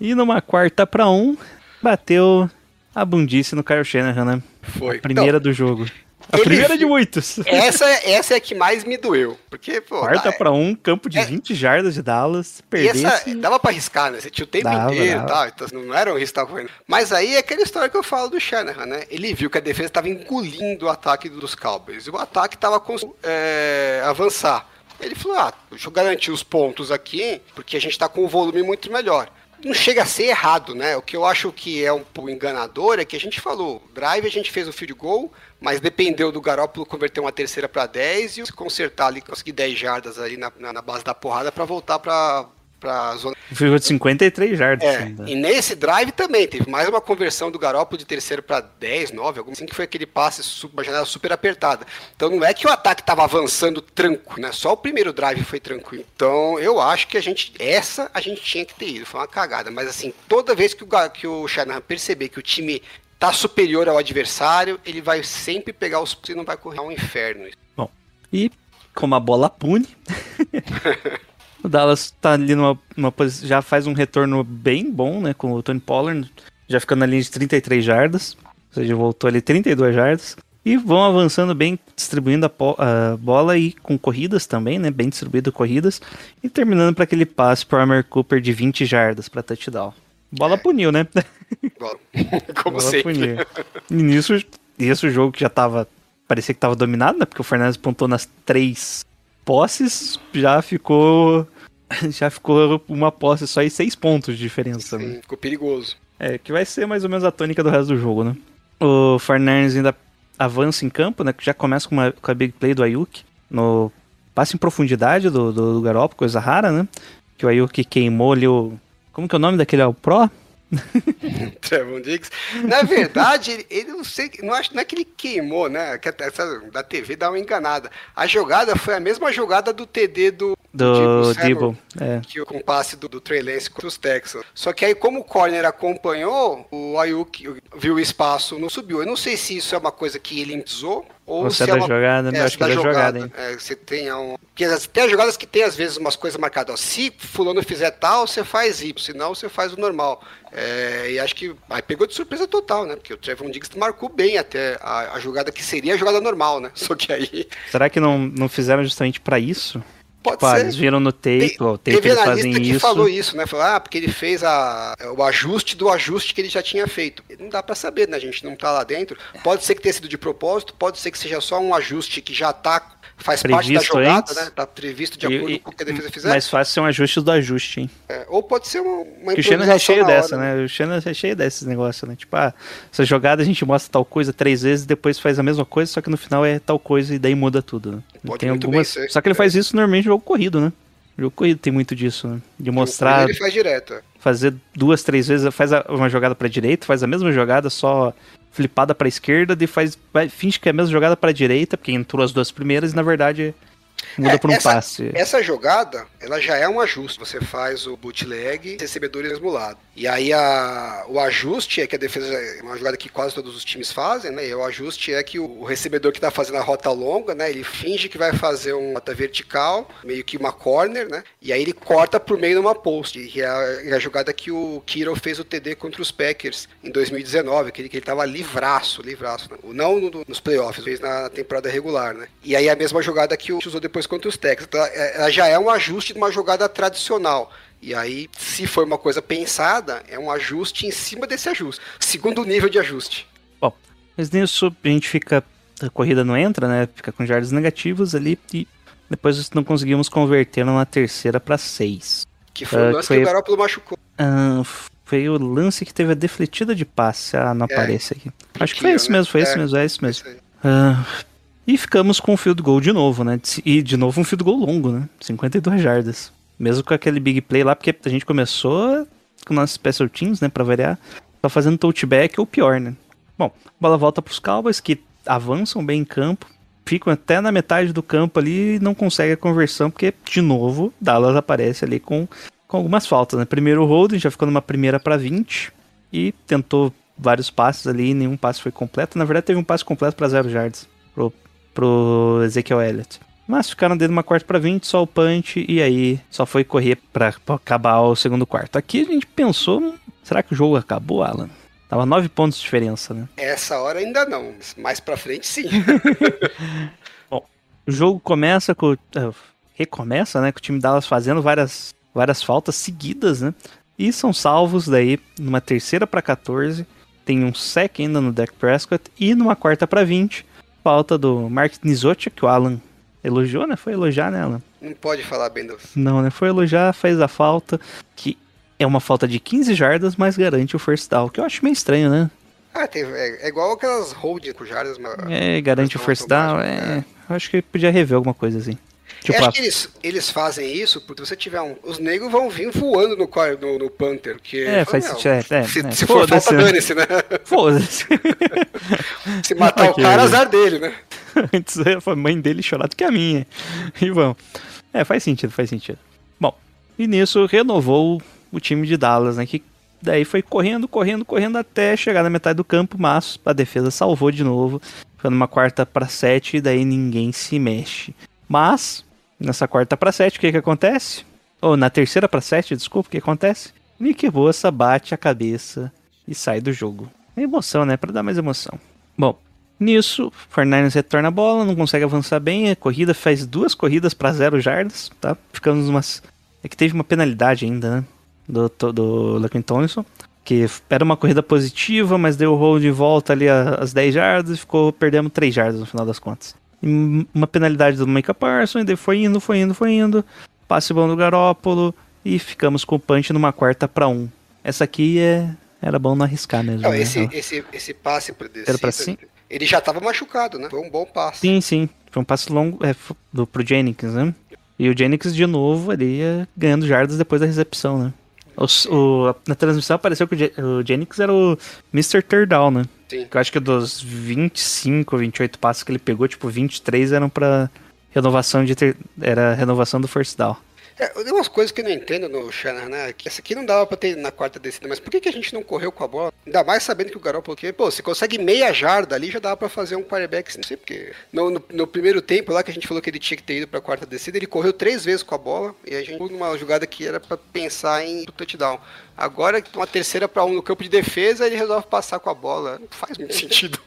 E numa quarta para um, bateu a bundice no Kyle Shanahan, né? Foi. A primeira Então, do jogo. A ele- primeira de muitos. essa, essa é a que mais me doeu. Porque, pô, Quarta dá- para um, campo de É. 20 jardas de Dallas. E Perdesse. essa, dava pra arriscar, né? Você tinha o tempo Dava, inteiro e tal, então não era um risco que tava correndo. Mas aí é aquela história que eu falo do Shanahan, né? Ele viu que a defesa estava engolindo o ataque dos Cowboys. E o ataque estava com é, avançar. Ele falou, ah, deixa eu garantir os pontos aqui, porque a gente tá com um volume muito melhor. Não chega a ser errado, né? O que eu acho que é um pouco enganador é que a gente falou, drive a gente fez o field goal, mas dependeu do Garópolo converter uma terceira para 10 e se consertar ali, conseguir 10 jardas ali na, na, na base da porrada para voltar para pra zona. Ficou de 53 jardas É, ainda. e nesse drive também teve mais uma conversão do Garópolo de terceiro para 10, 9, algum assim que foi aquele passe, uma janela super apertada. Então não é que o ataque estava avançando tranco, né? Só o primeiro drive foi tranquilo. Então eu acho que a gente, essa a gente tinha que ter ido, foi uma cagada. Mas assim, toda vez que o, que o Shanahan perceber que o time tá superior ao adversário, ele vai sempre pegar os e não vai correr um inferno. Bom, e como a bola pune, o Dallas tá ali numa, numa posi- já faz um retorno bem bom, né, com o Tony Pollard, já ficando na linha de 33 jardas, ou seja, voltou ali 32 jardas, e vão avançando bem, distribuindo a, a bola e com corridas também, né, bem distribuído corridas, e terminando para aquele passe para Amber Cooper de 20 jardas para touchdown. Bola puniu, né? Como Bola sempre. puniu. E nisso, o jogo que já tava. Parecia que tava dominado, né? Porque o Fernandes pontou nas três posses, já ficou. Já ficou uma posse só e seis pontos de diferença, né? Sim, ficou perigoso. É, que vai ser mais ou menos a tônica do resto do jogo, né? O Fernandes ainda avança em campo, né? Que já começa com, uma, com a big play do Ayuk. No passe em profundidade do, do, do Garoppolo, coisa rara, né? Que o Ayuk queimou ali o. Como que é o nome daquele? É o Pro? Trevon Diggs. Na verdade, ele, ele não sei, não, acho, não é que ele queimou, né? Que essa da TV dá uma enganada. A jogada foi a mesma jogada do TD do Do Samuel, Dibble. É. que o passe do, do Trey Lance contra os Texans. Só que aí, como o corner acompanhou, o Ayuk viu o espaço, não subiu. Eu não sei se isso é uma coisa que ele improvisou ou Você se é é da uma jogada, é, Acho que é da jogada, hein? É, você tem um. Porque tem as jogadas que tem, às vezes, umas coisas marcadas. Ó, se fulano fizer tal, você faz Y, senão você faz o normal. É, e acho que aí pegou de surpresa total, né? Porque o Trevon Diggs marcou bem até a, a jogada que seria a jogada normal, né? Só que aí. Será que não, não fizeram justamente pra isso? Pode ah, ser. eles viram no tape, o tape Teve eles fazem que isso. falou isso, né? Falou, ah, porque ele fez a, o ajuste do ajuste que ele já tinha feito. Não dá pra saber, né? A gente não tá lá dentro. Pode ser que tenha sido de propósito, pode ser que seja só um ajuste que já tá, faz parte da Previsto jogada, antes. né? Tá previsto de acordo e- com o que a defesa fizer. Mais fácil ser um ajuste do ajuste, hein? É, ou pode ser uma, uma o Shannon é cheio dessa, hora, né? O Shannon é cheio desses negócios, né? Tipo, ah, essa jogada a gente mostra tal coisa três vezes e depois faz a mesma coisa, só que no final é tal coisa e daí muda tudo. Né? Pode tem algumas... Só que ele faz isso normalmente no jogo corrido, né? O jogo corrido tem muito disso, né? De mostrar, Ele faz direto. é. fazer duas, três vezes, faz uma jogada pra direita, faz a mesma jogada, só flipada pra esquerda, e faz, vai, finge que é a mesma jogada pra direita, porque entrou as duas primeiras e na verdade muda É, por um essa- passe. Essa jogada, ela já é um ajuste. Você faz o bootleg, recebedores do mesmo lado. E aí a, o ajuste é que a defesa é uma jogada que quase todos os times fazem, né? E o ajuste é que o, recebedor que tá fazendo a rota longa, né? Ele finge que vai fazer uma rota vertical, meio que uma corner, né? E aí ele corta por meio de uma post. E é a, é a jogada que o Kiro fez o TD contra os Packers em 2019, aquele que ele tava livraço, livraço. Né? Não no- nos playoffs, fez na temporada regular, né? E aí a mesma jogada que o usou depois contra os Texans. Então, é- ela já é um ajuste de uma jogada tradicional. E aí, se for uma coisa pensada, é um ajuste em cima desse ajuste. Segundo nível de ajuste. Bom, mas nisso a gente fica a corrida não entra, né? Fica com jardas negativos ali e depois não conseguimos converter na terceira para seis. Que foi o Ah, lance foi- que o Garoppolo machucou. Ah, foi o lance que teve a defletida de passe. Ah, não É. aparece aqui. Acho que foi esse né? mesmo, foi esse É. mesmo, é esse mesmo. Isso aí. Ah, e ficamos com o field goal de novo, né? E de novo um field goal longo, né? 52 jardas. Mesmo com aquele big play lá, porque a gente começou com nossos special teams, né? Pra variar, só fazendo touchback ou pior, né? Bom, a bola volta pros Cowboys que avançam bem em campo, ficam até na metade do campo ali e não conseguem a conversão, porque, de novo, Dallas aparece ali com, com algumas faltas, né? Primeiro o já ficou numa primeira pra 20 e tentou vários passes ali, nenhum passe foi completo. Na verdade, teve um passe completo para zero yards pro, pro Ezekiel Elliott. Mas ficaram dentro de uma quarta para 20, só o punch, e aí só foi correr para acabar o segundo quarto. Aqui a gente pensou, "Hum, será que o jogo acabou, Alan? Tava nove pontos de diferença, né? Essa hora ainda não, mas mais pra frente sim. O jogo começa com. eh, recomeça, né? Com o time Dallas fazendo várias, várias faltas seguidas, né? E são salvos daí numa terceira para 14. Tem um sec ainda no Dak Prescott. E numa quarta para 20. Falta do Mark Nizotia, que o Alan elogiou, né? Foi elogiar, Alan? não pode falar bem dos. Não, né? Foi elogiar, fez a falta. Que é uma falta de 15 jardas, mas garante o first down. Que eu acho meio estranho, né? Ah, é, é igual aquelas holding com jardas. Mas... É, garante o first down. É, eu acho que podia rever alguma coisa assim. Tipo, acho que eles, eles fazem isso porque se você tiver um. Os negros vão vir voando no, no, no Panther. Porque, É, faz sentido, é, é, se, é, se for falta, né? dane-se, né? Foda-se. Se matar Ok. o cara, azar dele, né? Antes a mãe dele chorar do que a minha. E vamos. É, faz sentido, faz sentido. Bom, e nisso renovou o time de Dallas, né? Que daí foi correndo, correndo, correndo até chegar na metade do campo, mas a defesa salvou de novo. Foi numa quarta para sete e daí ninguém se mexe. Mas, nessa quarta para sete, o que que acontece? Ou na terceira para sete, desculpa, o que acontece? Nick Bossa bate a cabeça e sai do jogo. É emoção, né? Pra dar mais emoção. Bom, nisso, o 49ers retorna a bola, não consegue avançar bem, a corrida faz duas corridas para zero jardas, tá? Ficamos umas... É que teve uma penalidade ainda, né? Do, do Laquin Tomlinson, que era uma corrida positiva, mas deu o hold de volta ali às 10 jardas e ficou perdendo 3 jardas no final das contas. E uma penalidade do Micah Parsons, e daí foi indo, foi indo, foi indo. Passe bom do Garópolo e ficamos com o punch numa quarta para um. Essa aqui é... era bom não arriscar mesmo. Não, né? esse, esse, esse passe pra descida, pra cima? Ele já tava machucado, né? Foi um bom passe. Sim, sim. Foi um passe longo é, do, pro Jennings, né? E o Jennings de novo ali é, ganhando jardas depois da recepção, né? Os- o- na transmissão apareceu que o, Je- o Jennings era o Mr. Down, né? Sim. Eu acho que dos 25, 28 passes que ele pegou, tipo, 23 eram pra renovação de ter, era renovação do first down. É, tem umas coisas que eu não entendo no Shanahan, né? Que essa aqui não dava pra ter na quarta descida, mas por que, que a gente não correu com a bola? Ainda mais sabendo que o Garoppolo, porque, pô, você consegue meia jarda ali, já dava pra fazer um quarterback, não sei porque. No, no, no primeiro tempo lá que a gente falou que ele tinha que ter ido pra quarta descida, ele correu três vezes com a bola, e a gente numa jogada que era pra pensar em touchdown. Agora, uma terceira pra um no campo de defesa, ele resolve passar com a bola. Não faz muito sentido.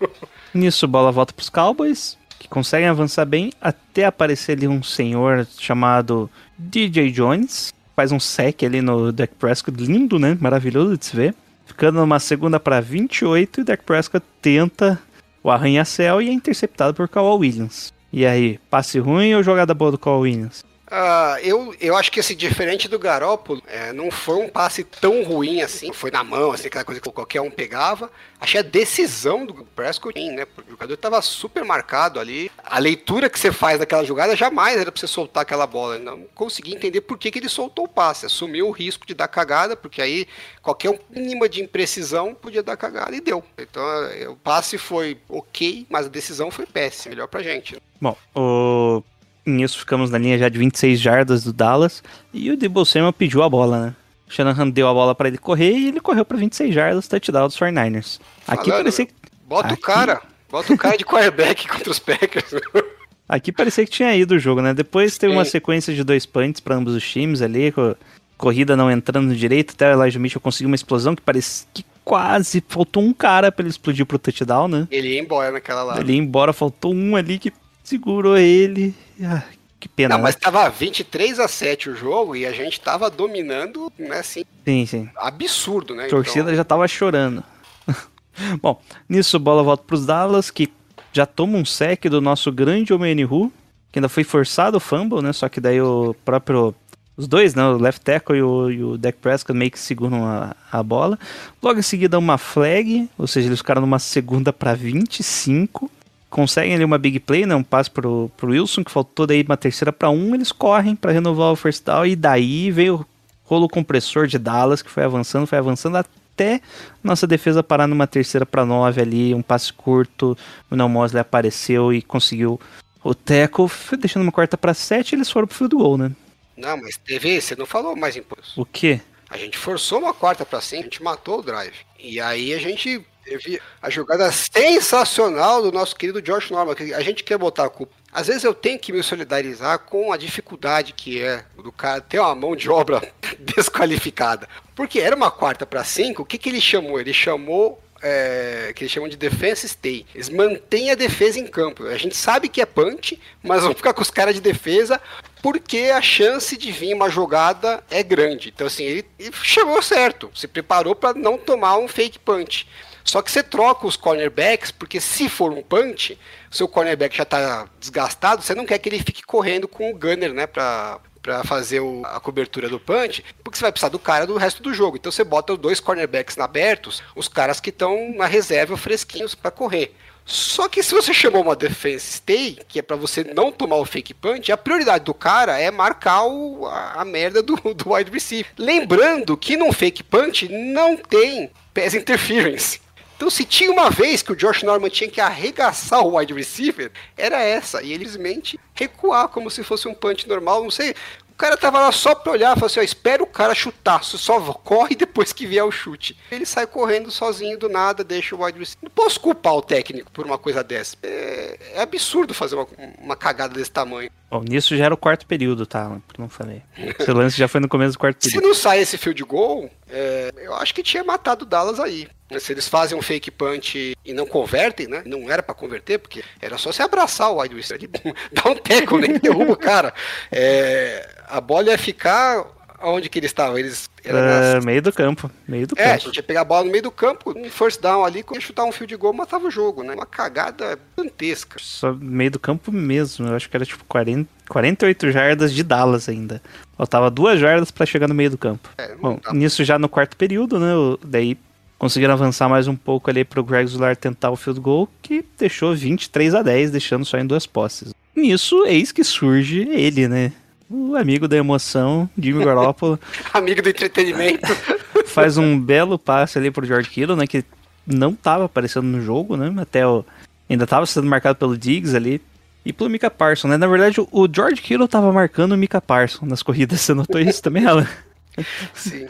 Nisso, bola volta pros Cowboys, que conseguem avançar bem, até aparecer ali um senhor chamado DJ Jones. Faz um sec ali no Dak Prescott, lindo, né? Maravilhoso de se ver. Ficando numa segunda para 28, e Dak Prescott tenta o arranha-céu e é interceptado por Kawhi Williams. E aí, passe ruim ou jogada boa do Kawhi Williams? Ah, eu, eu acho que esse diferente do Garópolo, é, não foi um passe tão ruim assim, foi na mão, assim, aquela coisa que qualquer um pegava. Achei a decisão do Prescott, né? porque O jogador estava super marcado ali. A leitura que você faz daquela jogada jamais era pra você soltar aquela bola. Não consegui entender por que, que ele soltou o passe. Assumiu o risco de dar cagada, porque aí qualquer mínima de imprecisão podia dar cagada e deu. Então é, o passe foi ok, mas a decisão foi péssima, melhor pra gente. né? Bom, o... nisso ficamos na linha já de 26 jardas do Dallas e o Debo Samuel pediu a bola, né? O Shanahan deu a bola para ele correr e ele correu para 26 jardas, touchdown dos 49ers. Aqui Falando, parecia que Bota Aqui- o cara, bota o cara de quarterback contra os Packers. Aqui parecia que tinha ido o jogo, né? Depois teve uma sequência de dois punts para ambos os times ali, com corrida não entrando direito, até o Elijah Mitchell conseguiu uma explosão que parecia que quase faltou um cara para ele explodir pro touchdown, né? Ele ia embora naquela lá. Ele ia embora, faltou um ali que segurou ele. Ah, que pena, Não, mas tava 23 a 7 o jogo e a gente tava dominando, né, assim, Sim, sim. absurdo, né? A torcida Então, já tava chorando. Bom, nisso bola volta pros Dallas, que já toma um sec do nosso grande Omenihu, que ainda foi forçado o fumble, né? Só que daí o próprio. Os dois, né? O left tackle e o, e o Dak Prescott meio que seguram a, a bola. Logo em seguida, uma flag, ou seja, eles ficaram numa segunda para 25. Conseguem ali uma big play, né? Um passe pro, pro Wilson, que faltou daí uma terceira para um. Eles correm para renovar o first down. E daí veio o rolo compressor de Dallas, que foi avançando, foi avançando até nossa defesa parar numa terceira para nove ali. Um passe curto. O Neil Mosley apareceu e conseguiu o tackle, deixando uma quarta para sete. Eles foram pro field goal, né? Não, mas teve, você não falou mais impulso. O quê? A gente forçou uma quarta para cinco, a gente matou o drive. E aí a gente teve a jogada sensacional do nosso querido Josh Norman, que a gente quer botar a culpa. Às vezes eu tenho que me solidarizar com a dificuldade que é do cara ter uma mão de obra desqualificada. Porque era uma quarta para cinco, o que, que ele chamou? Ele chamou é, que eles chamam de defense stay. Eles mantêm a defesa em campo. A gente sabe que é punch, mas vão ficar com os caras de defesa porque a chance de vir uma jogada é grande. Então, assim, ele, ele chamou certo. Se preparou para não tomar um fake punch. Só que você troca os cornerbacks, porque se for um punch, seu cornerback já está desgastado, você não quer que ele fique correndo com o gunner, né, para para fazer o, a cobertura do punch, porque você vai precisar do cara do resto do jogo. Então você bota os dois cornerbacks abertos, os caras que estão na reserva fresquinhos para correr. Só que se você chamou uma defense stay, que é para você não tomar o fake punch, a prioridade do cara é marcar o, a, a, merda do, do wide receiver. Lembrando que num fake punch não tem pass interference. Então, se tinha uma vez que o Josh Norman tinha que arregaçar o wide receiver, era essa. E ele simplesmente recuar como se fosse um punch normal. Não sei. O cara tava lá só pra olhar, falou assim: ó, espera o cara chutar, só corre depois que vier o chute. Ele sai correndo sozinho do nada, deixa o wide receiver. Não posso culpar o técnico por uma coisa dessa. É, é absurdo fazer uma, uma cagada desse tamanho. Bom, nisso já era o quarto período, tá? Não falei. Esse lance já foi no começo do quarto período. Se não sai esse field goal, é, eu acho que tinha matado o Dallas aí. Se eles fazem um fake punch e não convertem, né? Não era para converter, porque era só se abraçar o wide receiver. Dá um teco, nem derruba o cara. É, a bola ia ficar Onde que eles estavam? Eles uh, meio do campo, meio do é, campo. a gente ia pegar a bola no meio do campo, um first down ali, ia chutar um fio de gol, matava o jogo, né? Uma cagada gigantesca. Só meio do campo mesmo, eu acho que era tipo 40, 48 jardas de Dallas ainda. Faltava duas jardas para chegar no meio do campo. É, Bom, dá. nisso já no quarto período, né? Daí conseguiram avançar mais um pouco ali pro Greg Zular tentar o field goal, que deixou 23 a 10, deixando só em duas posses. Nisso, eis que surge ele, né? O amigo da emoção, Jimmy Garoppolo. amigo do entretenimento. faz um belo passe ali pro George Kittle, né? Que não tava aparecendo no jogo, né? Até o, ainda tava sendo marcado pelo Diggs ali. E pelo Mika Parson, né? Na verdade, o George Kittle tava marcando o Mika Parson nas corridas. Você notou isso também, Alan? Sim.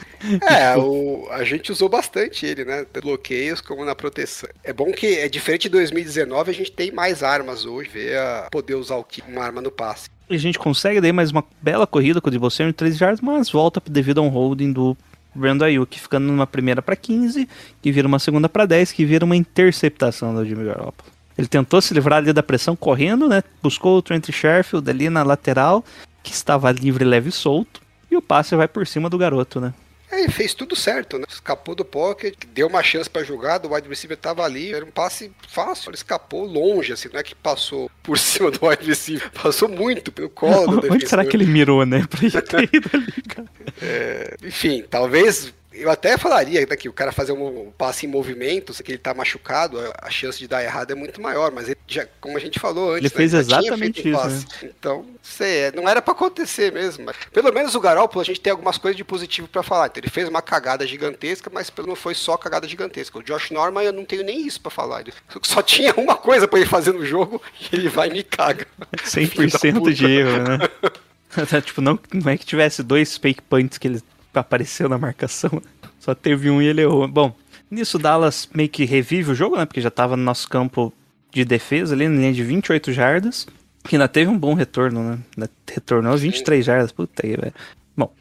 É, o, a gente usou bastante ele, né? Bloqueios como na proteção. É bom que é diferente de 2019, a gente tem mais armas hoje, a poder usar o uma arma no passe. E a gente consegue daí mais uma bela corrida com o Debo em 3 yards, mas volta devido a um holding do Brandon Ayuk, ficando numa primeira para 15, que vira uma segunda para 10, que vira uma interceptação do Jimmy Garoppolo. Ele tentou se livrar ali da pressão correndo, né? Buscou o Trent Sherfield ali na lateral, que estava livre, leve e solto. E o passe vai por cima do garoto, né? É, fez tudo certo, né? Escapou do pocket, deu uma chance para jogar, o wide receiver tava ali, era um passe fácil, ele escapou longe, assim, não é que passou por cima do wide receiver, passou muito pelo colo Onde será que ele mirou, né? Pra ir ali, cara. É, enfim, talvez eu até falaria né, que o cara fazer um passe em movimento, se ele tá machucado, a chance de dar errado é muito maior, mas ele já, como a gente falou antes, ele fez né, exatamente isso. Né? Então, sei, não era para acontecer mesmo. Mas, pelo menos o Garoppolo a gente tem algumas coisas de positivo para falar. Então, ele fez uma cagada gigantesca, mas não foi só cagada gigantesca. O Josh Norman eu não tenho nem isso para falar. Ele só tinha uma coisa para ele fazer no jogo e ele vai e me caga. 100% de erro, né? tipo, não, não é que tivesse dois fake punts que ele apareceu na marcação. Só teve um e ele errou. Bom, nisso Dallas meio que revive o jogo, né? Porque já tava no nosso campo de defesa ali, na linha de 28 jardas. Que ainda teve um bom retorno, né? Ainda retornou 23 jardas. Puta aí, velho. Bom,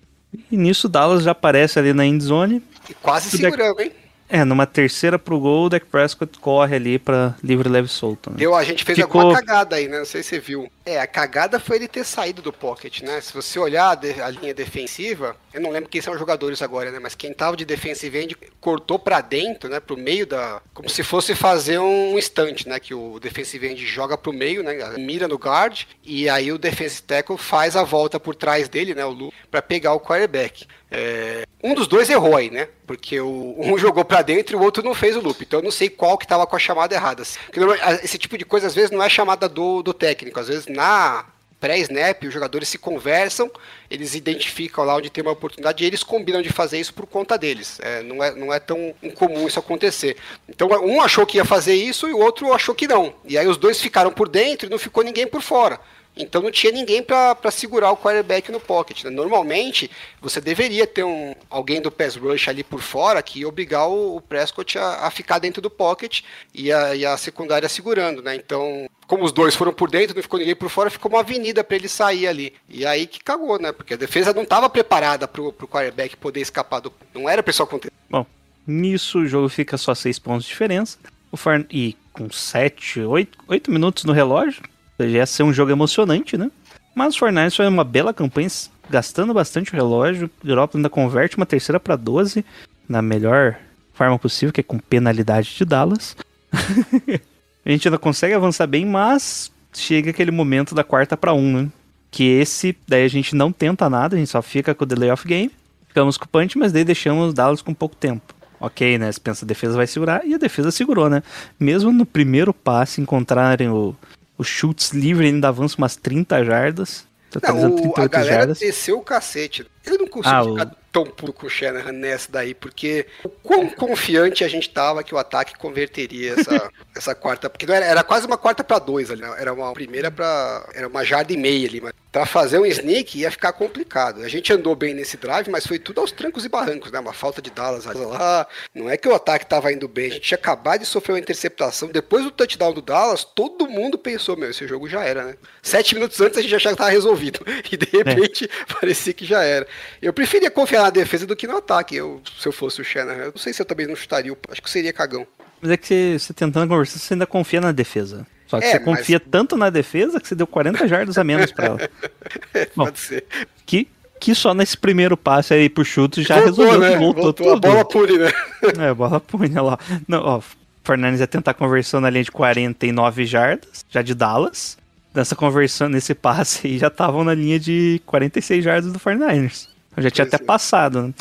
e nisso Dallas já aparece ali na endzone. E quase segurando, hein? É, numa terceira pro gol, o Dak Prescott corre ali pra livre leve solto. Né? Deu, a gente fez Ficou... alguma cagada aí, né? Não sei se você viu. É, a cagada foi ele ter saído do pocket, né? Se você olhar a, linha defensiva, eu não lembro quem são os jogadores agora, né? Mas quem tava de defensive end cortou pra dentro, né? Pro meio da. Como se fosse fazer um instante, né? Que o defensive end joga pro meio, né? Mira no guard, e aí o defensive tackle faz a volta por trás dele, né? O Lu, pra pegar o quarterback. É, um dos dois errou aí, né? Porque o, um jogou pra dentro e o outro não fez o loop. Então eu não sei qual que tava com a chamada errada. Porque esse tipo de coisa às vezes não é chamada do, do técnico. Às vezes na pré-snap os jogadores se conversam, eles identificam lá onde tem uma oportunidade e eles combinam de fazer isso por conta deles. É, não, é, não é tão incomum isso acontecer. Então um achou que ia fazer isso e o outro achou que não. E aí os dois ficaram por dentro e não ficou ninguém por fora. Então não tinha ninguém para segurar o quarterback no pocket. né? Normalmente você deveria ter um, alguém do pass rush ali por fora que ia obrigar o, o Prescott a, a ficar dentro do pocket e a, e a secundária segurando, né? Então, como os dois foram por dentro, não ficou ninguém por fora, ficou uma avenida para ele sair ali. E aí que cagou, né? Porque a defesa não estava preparada para o quarterback poder escapar do. Não era pessoal acontecer. Bom, nisso o jogo fica só 6 pontos de diferença. O Farn... E com 7, 8, 8 minutos no relógio, já ia ser um jogo emocionante, né? Mas o Fortnite foi uma bela campanha, gastando bastante o relógio. O Europa ainda converte uma terceira para 12, na melhor forma possível, que é com penalidade de Dallas. a gente ainda consegue avançar bem, mas chega aquele momento da quarta para 1, né? Que esse, daí a gente não tenta nada, a gente só fica com o delay of game. Ficamos com o punch, mas daí deixamos Dallas com pouco tempo. Ok, né? Você pensa a defesa vai segurar e a defesa segurou, né? Mesmo no primeiro passe encontrarem o, o chutes livre, ainda avança umas 30 jardas. Totalizando Não, o- a 38 galera jardas. desceu o cacete. Ele não conseguiu Ah, ficar tão puto com o Shanahan nessa daí, porque o quão confiante a gente tava que o ataque converteria essa, essa quarta. Porque era, era quase uma quarta pra dois ali. né? Era uma primeira pra. Era uma jarda e meia ali. Mas pra fazer um sneak ia ficar complicado. A gente andou bem nesse drive, mas foi tudo aos trancos e barrancos, né? Uma falta de Dallas lá. Não é que o ataque tava indo bem. A gente tinha acabado de sofrer uma interceptação. Depois do touchdown do Dallas, todo mundo pensou, meu, esse jogo já era, né? Sete minutos antes a gente achava que tava resolvido. E de repente parecia que já era. Eu preferia confiar na defesa do que no ataque. Eu, se eu fosse o Shanahan, eu não sei se eu também não chutaria. Acho que seria cagão. Mas é que você, você tentando conversar, você ainda confia na defesa. Só que É, você mas- confia tanto na defesa que você deu 40 jardas a menos pra ela. Bom. Pode ser. Que, que só nesse primeiro passe aí pro chute já Voltou, resolveu, né? voltou, Voltou a tudo. bola pune, né? É, bola punha lá. Não, ó, o Fernandes ia tentar conversão na linha de 49 jardas, já de Dallas. Nessa conversão, nesse passe aí, já estavam na linha de 46 jardas do 49ers. Eu já tinha Pois até é. passado, né?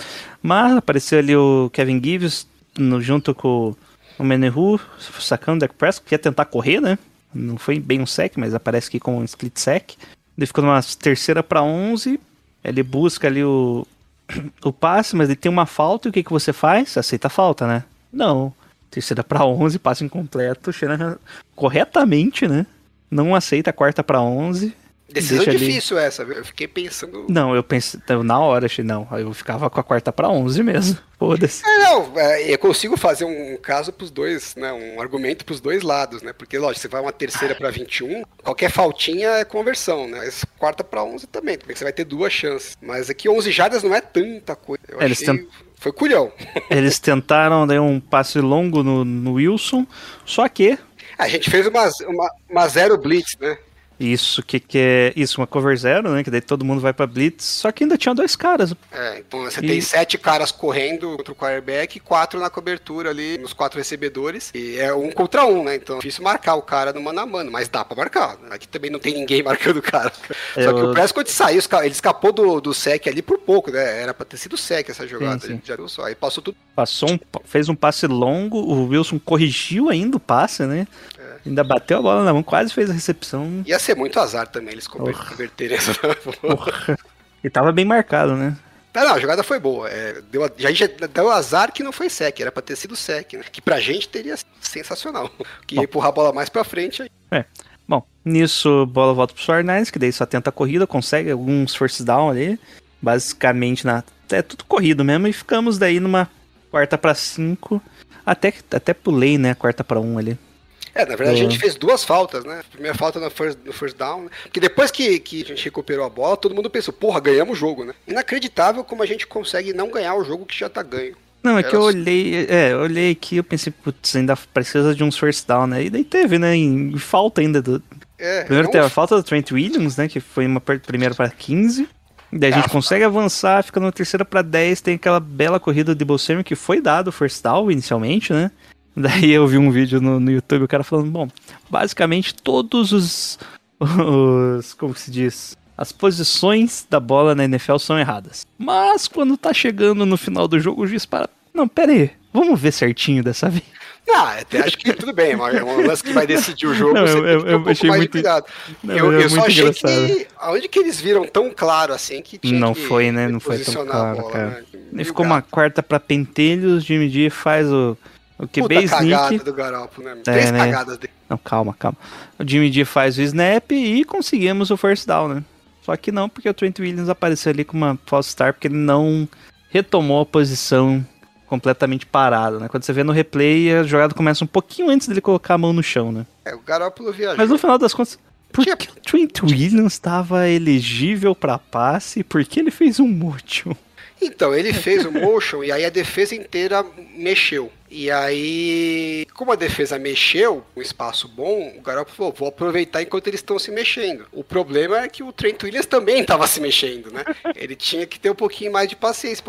Mas apareceu ali o Kevin Gibbs no- junto com o Menehu, sacando o Dak Prescott, que ia tentar correr, né? Não foi bem um sec, mas aparece aqui como um split sec. Ele ficou numa terceira para 11. Ele busca ali o, o passe, mas ele tem uma falta. E o que, que você faz? Aceita a falta, né? Não. Terceira para 11, passe incompleto. Shanahan corretamente, né? Não aceita a quarta para 11. Decisão deixa ali- difícil essa, viu? Eu fiquei pensando. Não, eu pensei, eu, na hora achei, não. Eu ficava com a quarta para 11 mesmo. Foda-se. É, não, é, eu consigo fazer um caso pros dois, né? Um argumento pros dois lados, né? Porque, lógico, você vai uma terceira pra 21, qualquer faltinha é conversão, né? Mas quarta pra 11 também, porque você vai ter duas chances. Mas aqui 11 jardas não é tanta coisa. Eu É, eles achei... tent- Foi culhão. Eles tentaram dar um passe longo no, no Wilson, só que A gente fez uma, uma, uma zero blitz, né? Isso que, que é isso, uma cover zero, né? Que daí todo mundo vai pra blitz, só que ainda tinha dois caras. É, então você E- tem sete caras correndo contra o quarterback e quatro na cobertura ali, nos quatro recebedores. E é um contra um, né? Então é difícil marcar o cara no mano a mano, mas dá pra marcar. né? Aqui também não tem ninguém marcando o cara. Só que Eu- o Prescott saiu, ele escapou do, do sec ali por pouco, né? Era pra ter sido sec essa jogada. Sim, sim. Já viu só? Aí passou tudo. Passou um, fez um passe longo, o Wilson corrigiu ainda o passe, né? Ainda bateu a bola na mão, quase fez a recepção. Ia ser muito azar também eles conver- converterem essa. Porra. E tava bem marcado, né? Não, não, a jogada foi boa. É, deu, a- já, já deu azar que não foi sec, era pra ter sido sec, né? Que pra gente teria sido sensacional. Que ia empurrar a bola mais pra frente aí. É. Bom, nisso, bola volta pro Fortnite, que daí só tenta a corrida, consegue alguns first down ali. Basicamente, na, é tudo corrido mesmo. E ficamos daí numa quarta pra cinco. Até, até pulei, né? Quarta pra um ali. É, na verdade a É. gente fez duas faltas, né? Primeira falta no first, no first down, né? Porque depois que, que a gente recuperou a bola, todo mundo pensou, porra, ganhamos o jogo, né? Inacreditável como a gente consegue não ganhar o jogo que já tá ganho. Não, é que eu olhei, é, eu olhei aqui, eu pensei, putz, ainda precisa de uns first down, né? E daí teve, né? Em, falta ainda do, É, Primeiro é um- teve a falta do Trent Williams, né? Que foi uma primeira para 15. Daí a gente Ah, consegue avançar, fica na terceira para 10. Tem aquela bela corrida de Bolsemi que foi dado o first down inicialmente, né? Daí eu vi um vídeo no, no YouTube, o cara falando, bom, basicamente todos os, os. Como que se diz? As posições da bola na NFL são erradas. Mas quando tá chegando no final do jogo, o juiz para. Não, pera aí, vamos ver certinho dessa vez. Ah, até acho que tudo bem, mas é um lance que vai decidir o jogo, Não, você eu- tem que ter eu um pouco achei mais muito- de cuidado. Não, eu eu só achei engraçado. que. Aonde que eles viram tão claro assim que tinha Não que foi, né? Não foi tão claro, bola, cara. né? Ficou uma quarta pra pentelhos, Jimmy G faz o, o Puta QB cagada sneak. do Garoppolo, né? É, Três né? cagadas dele. Não, calma, calma. O Jimmy G faz o snap e conseguimos o first down, né? Só que não, porque o Trent Williams apareceu ali com uma false start, porque ele não retomou a posição completamente parado, né? Quando você vê no replay, a jogada começa um pouquinho antes dele colocar a mão no chão, né? É, o Garoppolo viajou. Mas no final das contas, por Tinha- que o Trent Williams estava elegível pra passe? Por que ele fez um motion? Então, ele fez o motion e aí a defesa inteira mexeu. E aí, como a defesa mexeu, um espaço bom, o Garoppolo falou, vou aproveitar enquanto eles estão se mexendo. O problema é que o Trent Williams também estava se mexendo, né? Ele tinha que ter um pouquinho mais de paciência.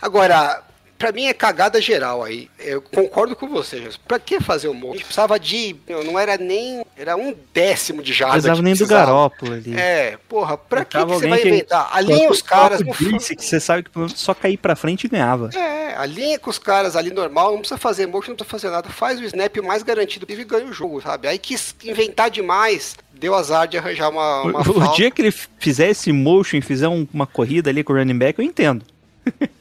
Agora, pra mim é cagada geral aí. Eu concordo com você, Jesus. Pra que fazer o motion? Precisava de, meu, não era nem, era um décimo de Não jarda. precisava que nem do precisava. Garópolo ali. É, porra, pra que, que você vai que- inventar? Alinha os caras, não disse que você sabe que só cair pra frente e ganhava. é, alinha com os caras ali normal, não precisa fazer motion, não precisa fazer nada. Faz o snap mais garantido e ganha o jogo, sabe? Aí quis inventar demais, deu azar de arranjar uma, uma O, o dia que ele fizer esse motion e fizer um- uma corrida ali com o running back, eu entendo.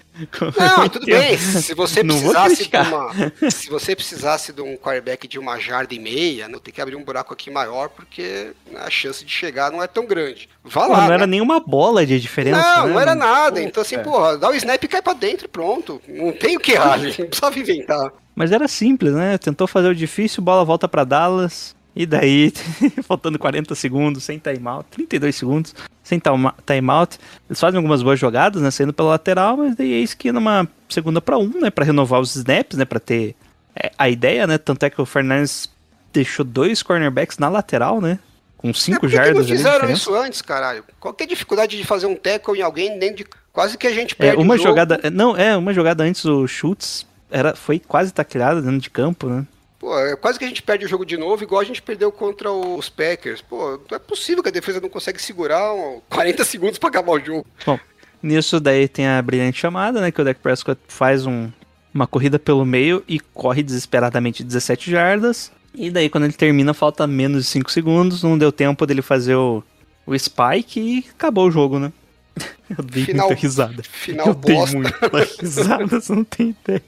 Não, tudo bem. Se você precisasse de uma, se você precisasse de um quarterback de uma jarda e meia, não tem que abrir um buraco aqui maior porque a chance de chegar não é tão grande. Vá Pô, lá. não né? era nenhuma bola de diferença. Não, né, não era nada. Pô, Então, assim, é. porra, dá o snap e cai pra dentro e pronto. Não tem o que errar. Não precisava inventar. Mas era simples, né? Tentou fazer o difícil, bola volta pra Dallas. E daí, faltando 40 segundos, sem timeout, 32 segundos, sem time- timeout. Eles fazem algumas boas jogadas, né? Saindo pela lateral, mas daí eis que numa segunda pra um, né? Pra renovar os snaps, né? Pra ter é, a ideia, né? Tanto é que o Fernandes deixou dois cornerbacks na lateral, né? Com É, 5 por que jardas não fizeram isso antes, caralho? Qual que é a dificuldade de fazer um tackle em alguém dentro de. Quase que a gente É, perde uma o jogo. jogada. é, Não, é, uma jogada antes o Schultz era, foi quase tacleada dentro de campo, né? Pô, é quase que a gente perde o jogo de novo, igual a gente perdeu contra os Packers. Pô, não é possível que a defesa não consegue segurar um 40 segundos pra acabar o jogo. Bom, nisso daí tem a brilhante chamada, né? Que o Dak Prescott faz um, uma corrida pelo meio e corre desesperadamente 17 jardas. E daí quando ele termina, falta menos de 5 segundos. Não deu tempo dele fazer o, o spike e acabou o jogo, né? Eu dei Final- muita risada. final eu dei bosta. muita risada, você não tem ideia.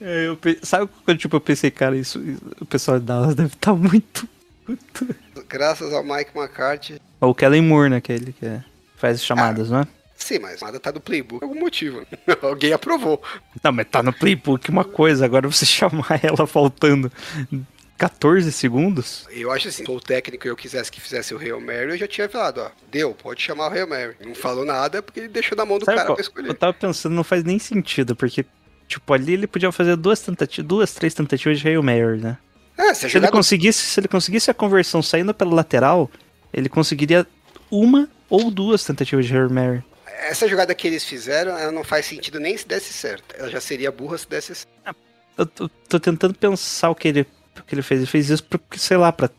É, eu pe- sabe quando tipo, eu pensei, cara, isso, o pessoal de Dallas deve estar muito Graças ao Mike McCarthy. Ou o Kellen Moore, né? Aquele que é- faz as chamadas, não é? Sim, mas nada tá do playbook por algum motivo. Alguém aprovou. Não, mas tá no playbook uma coisa, agora você chamar ela faltando 14 segundos. Eu acho assim, se o técnico e eu quisesse que fizesse o Hail Mary, eu já tinha falado, ó, deu, pode chamar o Hail Mary. Não falou nada porque ele deixou na mão do Sabe cara qual? pra Eu escolher. tava pensando, não faz nem sentido, porque, tipo, ali ele podia fazer duas tentativas, duas, três tentativas de Hail Mary, né? É, se Se ele, conseguisse, se ele conseguisse a conversão saindo pela lateral, ele conseguiria uma ou duas tentativas de Hail Mary. Essa jogada que eles fizeram, ela não faz sentido nem se desse certo. Ela já seria burra se desse certo. Eu tô, tô tentando pensar o que ele, o que ele fez. Ele fez isso porque, sei lá, pra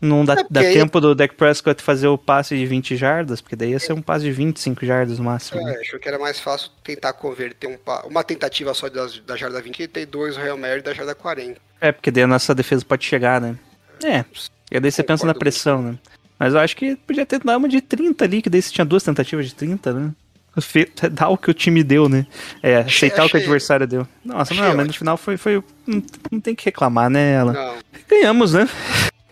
não dar, É, aí- tempo do Dak Prescott fazer o passe de 20 jardas, porque daí ia ser um passe de 25 jardas no máximo. né? É, achou que era mais fácil tentar converter um pa- uma tentativa só da, da jarda 20 e ter dois Real Mary da jarda 40. É, porque daí a nossa defesa pode chegar, né? É. E daí você pensa na pressão, né? Mas eu acho que podia ter dado uma de 30 ali, que daí você tinha duas tentativas de 30, né? Dar o que o time deu, né? É, aceitar o que o achei- adversário deu. Nossa, achei não, mas no final foi. foi não, não tem que reclamar, né, ela? Não, Ganhamos, né?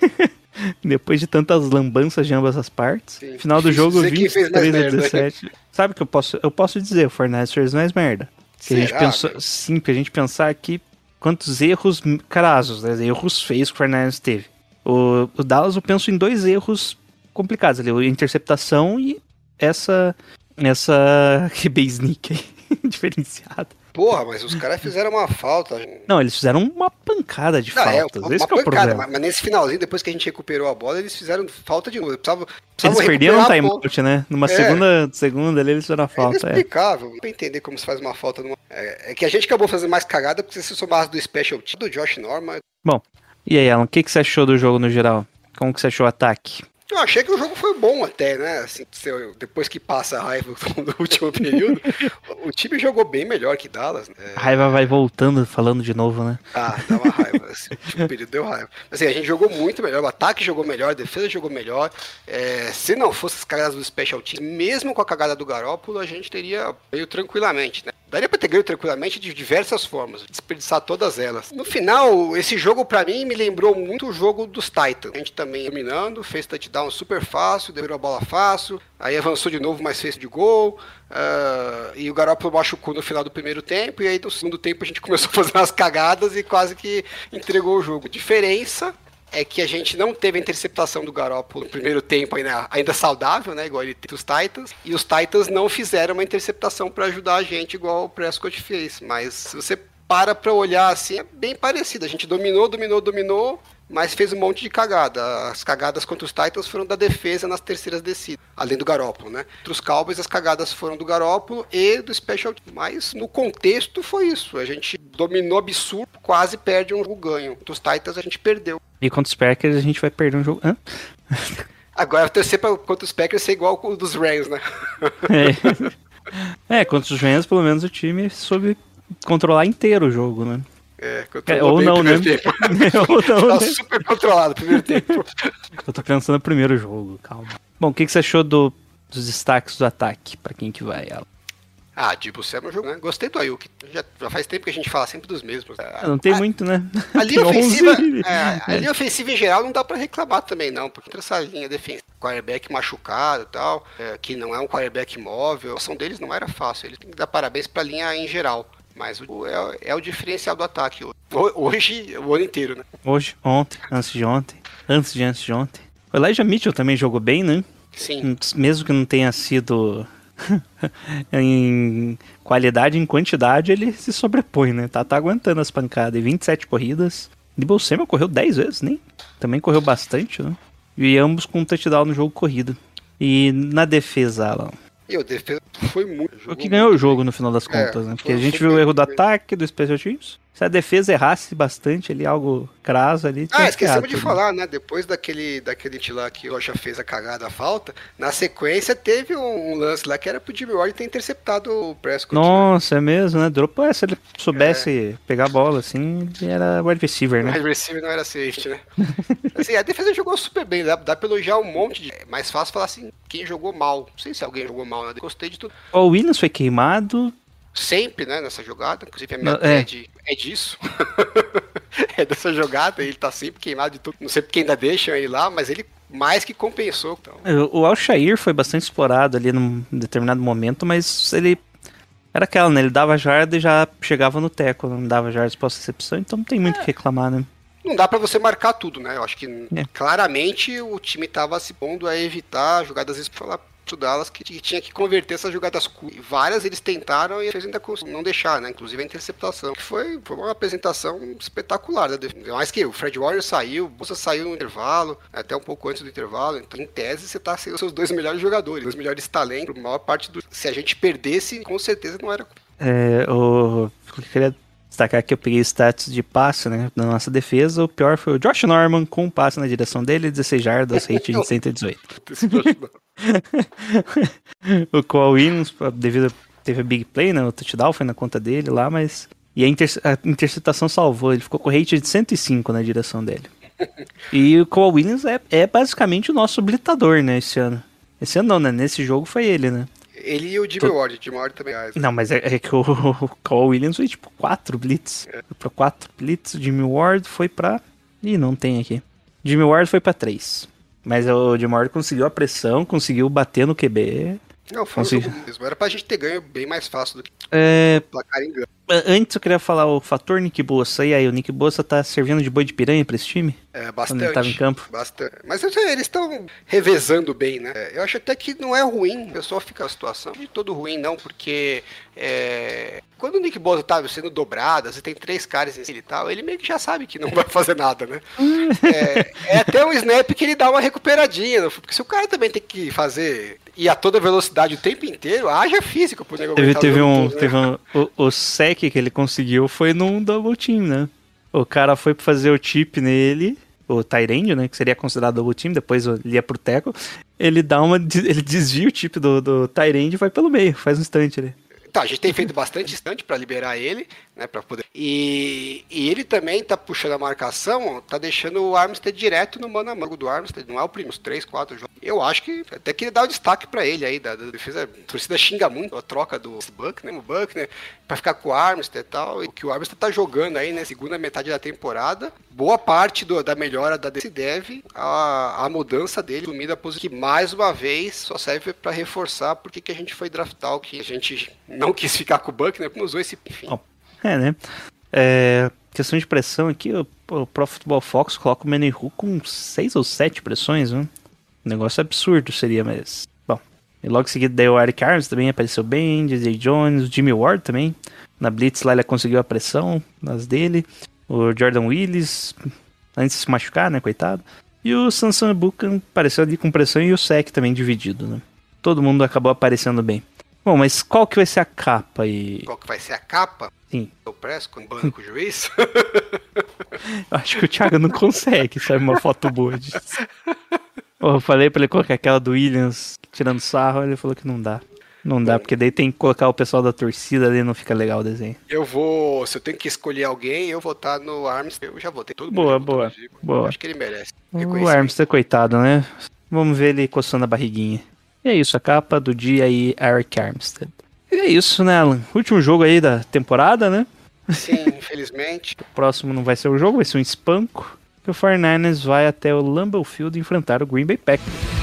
Depois de tantas lambanças de ambas as partes. Sim. Final do jogo dizer quem fez mais 23 a merda, né? 17. Sabe o que eu posso, eu posso dizer? O Fortnite fez mais merda. Que a gente pensou, sim, porque a gente pensar aqui quantos erros crasos, né? Erros feios que o Fernandes teve. O, o Dallas, eu penso em dois erros complicados ali: a interceptação e essa. Essa QB sneak aí, diferenciada. Porra, mas os caras fizeram uma falta. Não, eles fizeram uma pancada de Não, é, faltas. uma, Esse uma é o pancada, mas, mas nesse finalzinho, depois que a gente recuperou a bola, eles fizeram falta de novo. Precisavam, Eles perderam um bola. timeout, né? Numa É. segunda, segunda ali eles fizeram a É falta. É. inexplicável. Não pra entender como se faz uma falta numa. É, é que a gente acabou fazendo mais cagada porque se somasse do Special Team, do Josh Norman. Bom, e aí, Alan, o que, que você achou do jogo no geral? Como que você achou o ataque? Eu achei que o jogo foi bom até, né? Assim, depois que passa a raiva do último período, o time jogou bem melhor que Dallas. Né? A raiva vai voltando, falando de novo, né? Ah, dá uma raiva. Esse último período deu raiva. Assim, a gente jogou muito melhor, o ataque jogou melhor, a defesa jogou melhor. É, se não fosse as cagadas do Special Team, mesmo com a cagada do Garópolo, a gente teria ganho tranquilamente, né? Daria pra ter ganho tranquilamente de diversas formas, desperdiçar todas elas. No final, esse jogo pra mim me lembrou muito o jogo dos Titans. A gente também dominando, fez touchdown super fácil, deu a bola fácil, aí avançou de novo, mas fez de gol. ah, e o Garoppolo machucou no final do primeiro tempo, e aí no segundo tempo a gente começou a fazer umas cagadas e quase que entregou o jogo. Diferença é que a gente não teve a interceptação do Garoppolo no primeiro tempo ainda, ainda saudável, né? Igual ele teve os Titans. E os Titans não fizeram uma interceptação para ajudar a gente, igual o Prescott fez. Mas se você para pra olhar assim, é bem parecido. A gente dominou, dominou, dominou, mas fez um monte de cagada. As cagadas contra os Titans foram da defesa nas terceiras descidas, além do Garópolo, né? Entre os Cowboys, as cagadas foram do Garópolo e do Special Team. Mas no contexto foi isso. A gente dominou absurdo, quase perde um jogo ganho. Contra os Titans a gente perdeu. E contra os Packers a gente vai perder um jogo. Hã? Agora torcer pra, contra os Packers ser igual o dos Rams, né? É. é, contra os Rams, pelo menos o time soube controlar inteiro o jogo, né? É, É, controlou ou bem o não, né? ou não, Tá né? super controlado primeiro tempo. Eu tô pensando no primeiro jogo, calma. Bom, o que, que você achou do- dos destaques do ataque? Pra quem que vai, Alan? Ah, Dibu Samuel jogou, né? Gostei do Ayuk. Já, já faz tempo que a gente fala sempre dos mesmos. Ah, Não tem A- muito, né? A linha Tem ofensiva, 11. é, a linha ofensiva em geral não dá pra reclamar também não, porque entra essa linha defensiva, quarterback machucado e tal, é, que não é um quarterback móvel, a ação deles não era fácil, eles têm que dar parabéns pra linha em geral, mas o, é, é o diferencial do ataque hoje, Ho- hoje o ano inteiro, né? Hoje, ontem, antes de ontem, antes de antes de ontem. O Elijah Mitchell também jogou bem, né? Sim, Mesmo que não tenha sido em qualidade, em quantidade, ele se sobrepõe, né? Tá, tá aguentando as pancadas. E 27 corridas. Debo Samuel correu 10 vezes, nem? Também correu bastante, né? E ambos com um touchdown no jogo corrido. E na defesa, Alan. E o defesa foi muito. O que ganhou o jogo no final das É, contas, né? Porque a gente viu o erro do ataque, do Special Teams. Se a defesa errasse bastante ali, algo craso ali. Ah, esquecemos de tudo. falar, né? Depois daquele, daquele lá que o Rocha fez a cagada, a falta, na sequência teve um, um lance lá que era pro Jimmy Ward ter interceptado o Prescott. né? Nossa, é mesmo, né? Dropou, é, se ele soubesse pegar a bola assim, ele era wide receiver, O né? wide receiver não era safety, né? assim, a defesa jogou super bem, dá, dá pra elogiar um monte de. É mais fácil falar assim, quem jogou mal. Não sei se alguém jogou mal, né? Gostei de tudo. O Williams foi queimado. Sempre, né, nessa jogada. Inclusive a minha Não, é. thread é disso. é dessa jogada, ele tá sempre queimado de tudo. Não sei porque ainda deixam ele lá, mas ele mais que compensou. Então. O Alshair foi bastante explorado ali num determinado momento, mas ele. Era aquela, né? Ele dava jarda e já chegava no teco, não dava jardas pós-recepção, então não tem muito o que reclamar, né? Não dá pra você marcar tudo, né? Eu acho que É. claramente o time tava se pondo a evitar jogadas vezes falar Dallas que tinha que converter essas jogadas curtas. Várias eles tentaram e eles ainda não deixar, né? Inclusive a interceptação. Que foi, foi uma apresentação espetacular da defesa. Mais que o Fred Warrior saiu, o Bolsa saiu no intervalo, até um pouco antes do intervalo. Então, em tese, você tá sem os seus dois melhores jogadores, dois melhores talentos. A maior parte do. Se a gente perdesse, com certeza não era. É, o... Eu queria destacar que eu peguei status de passe, né? Da nossa defesa. O pior foi o Josh Norman com um passe na direção dele, 16 jardas, rate de 118. o Cole Williams, devido a, teve a big play, né? O touchdown foi na conta dele lá, mas. E a, inter- a interceptação salvou, ele ficou com rate de 105 na direção dele. E o Cole Williams é, é basicamente o nosso blitador, né, esse ano. Esse ano não, né? Nesse jogo foi ele, né? Ele e o Jimmy Tô- Ward. Jimmy Ward também. Não, mas é, é que o, o Cole Williams foi tipo 4 blitz. Foi pra 4 blitz, o Jimmy Ward foi pra. Ih, não tem aqui. Jimmy Ward foi pra 3. Mas o Jimmy Ward conseguiu a pressão, conseguiu bater no QB. Não, foi um Consegui. jogo mesmo. Era pra gente ter ganho bem mais fácil do que É, o placar engano. A- Antes eu queria falar o fator Nick Bossa. E aí, o Nick Bossa tá servindo de boi de piranha pra esse time? É, Quando ele tava em bastante. campo. Bastante. Mas eles estão revezando bem, né? Eu acho até que não é ruim. O pessoal fica a situação de todo ruim, não, porque é, quando o Nick Bosa tá sendo dobrado, você tem três caras em cima e tal, ele meio que já sabe que não vai fazer nada, né? é, é até um snap que ele dá uma recuperadinha, porque se o cara também tem que fazer e a toda velocidade o tempo inteiro, haja físico pro negócio Teve, teve um. né? Teve um o, o sec que ele conseguiu foi num double team, né? O cara foi fazer o chip nele, o Tyrande, né? Que seria considerado double team, depois ele ia pro Teco. Ele dá uma. Ele desvia o chip do, do Tyrande e vai pelo meio, faz um instante ali. Tá, a gente tem feito bastante instante para liberar ele, né, para poder. E, e ele também tá puxando a marcação, tá deixando o Armstead direto no mano a mano do Armstead, não é o primo, os três, quatro jogos. Eu acho que até que dá o destaque para ele aí, da, da defesa. A torcida xinga muito a troca do Buckner, o Buckner, para ficar com o Armstead e tal, e que o Armstead tá jogando aí na segunda metade da temporada. Boa parte do- da melhora da se deve à, à mudança dele, sumida posição, que mais uma vez só serve para reforçar porque que a gente foi draftar o que a gente não quis ficar com o Buckner, porque usou esse enfim. É, né? É, questão de pressão aqui, o, o Pro Football Fox coloca o Menehu com seis ou sete pressões, né? Um negócio absurdo seria, mas. Bom. E logo em seguida daí o Eric Arms também apareceu bem, DJ Jones, o Jimmy Ward também. Na Blitz lá ele conseguiu a pressão nas dele. O Jordan Willis, antes de se machucar, né, coitado. E o Samson Buchan apareceu ali com pressão e o Sec também dividido, né? Todo mundo acabou aparecendo bem. Bom, mas qual que vai ser a capa aí? Qual que vai ser a capa? Sim. O press com o juiz? Eu acho que o Thiago não consegue, sabe, uma foto boa disso. Eu falei pra ele colocar aquela do Williams tirando sarro, ele falou que não dá. Não dá, porque daí tem que colocar o pessoal da torcida, daí não fica legal o desenho. eu vou, se eu tenho que escolher alguém, eu vou estar no Armstead. Eu já votei todo mundo. Boa, boa, boa. Acho que ele merece. O. Armstead, coitado, né? Vamos ver ele coçando a barriguinha. E é isso, a capa do dia aí, Eric Armstead. E é isso, né, Alan? Último jogo aí da temporada, né? Sim, infelizmente. O próximo não vai ser o jogo, vai ser um espanco. E o 49ers vai até o Lambeau Field enfrentar o Green Bay Packers.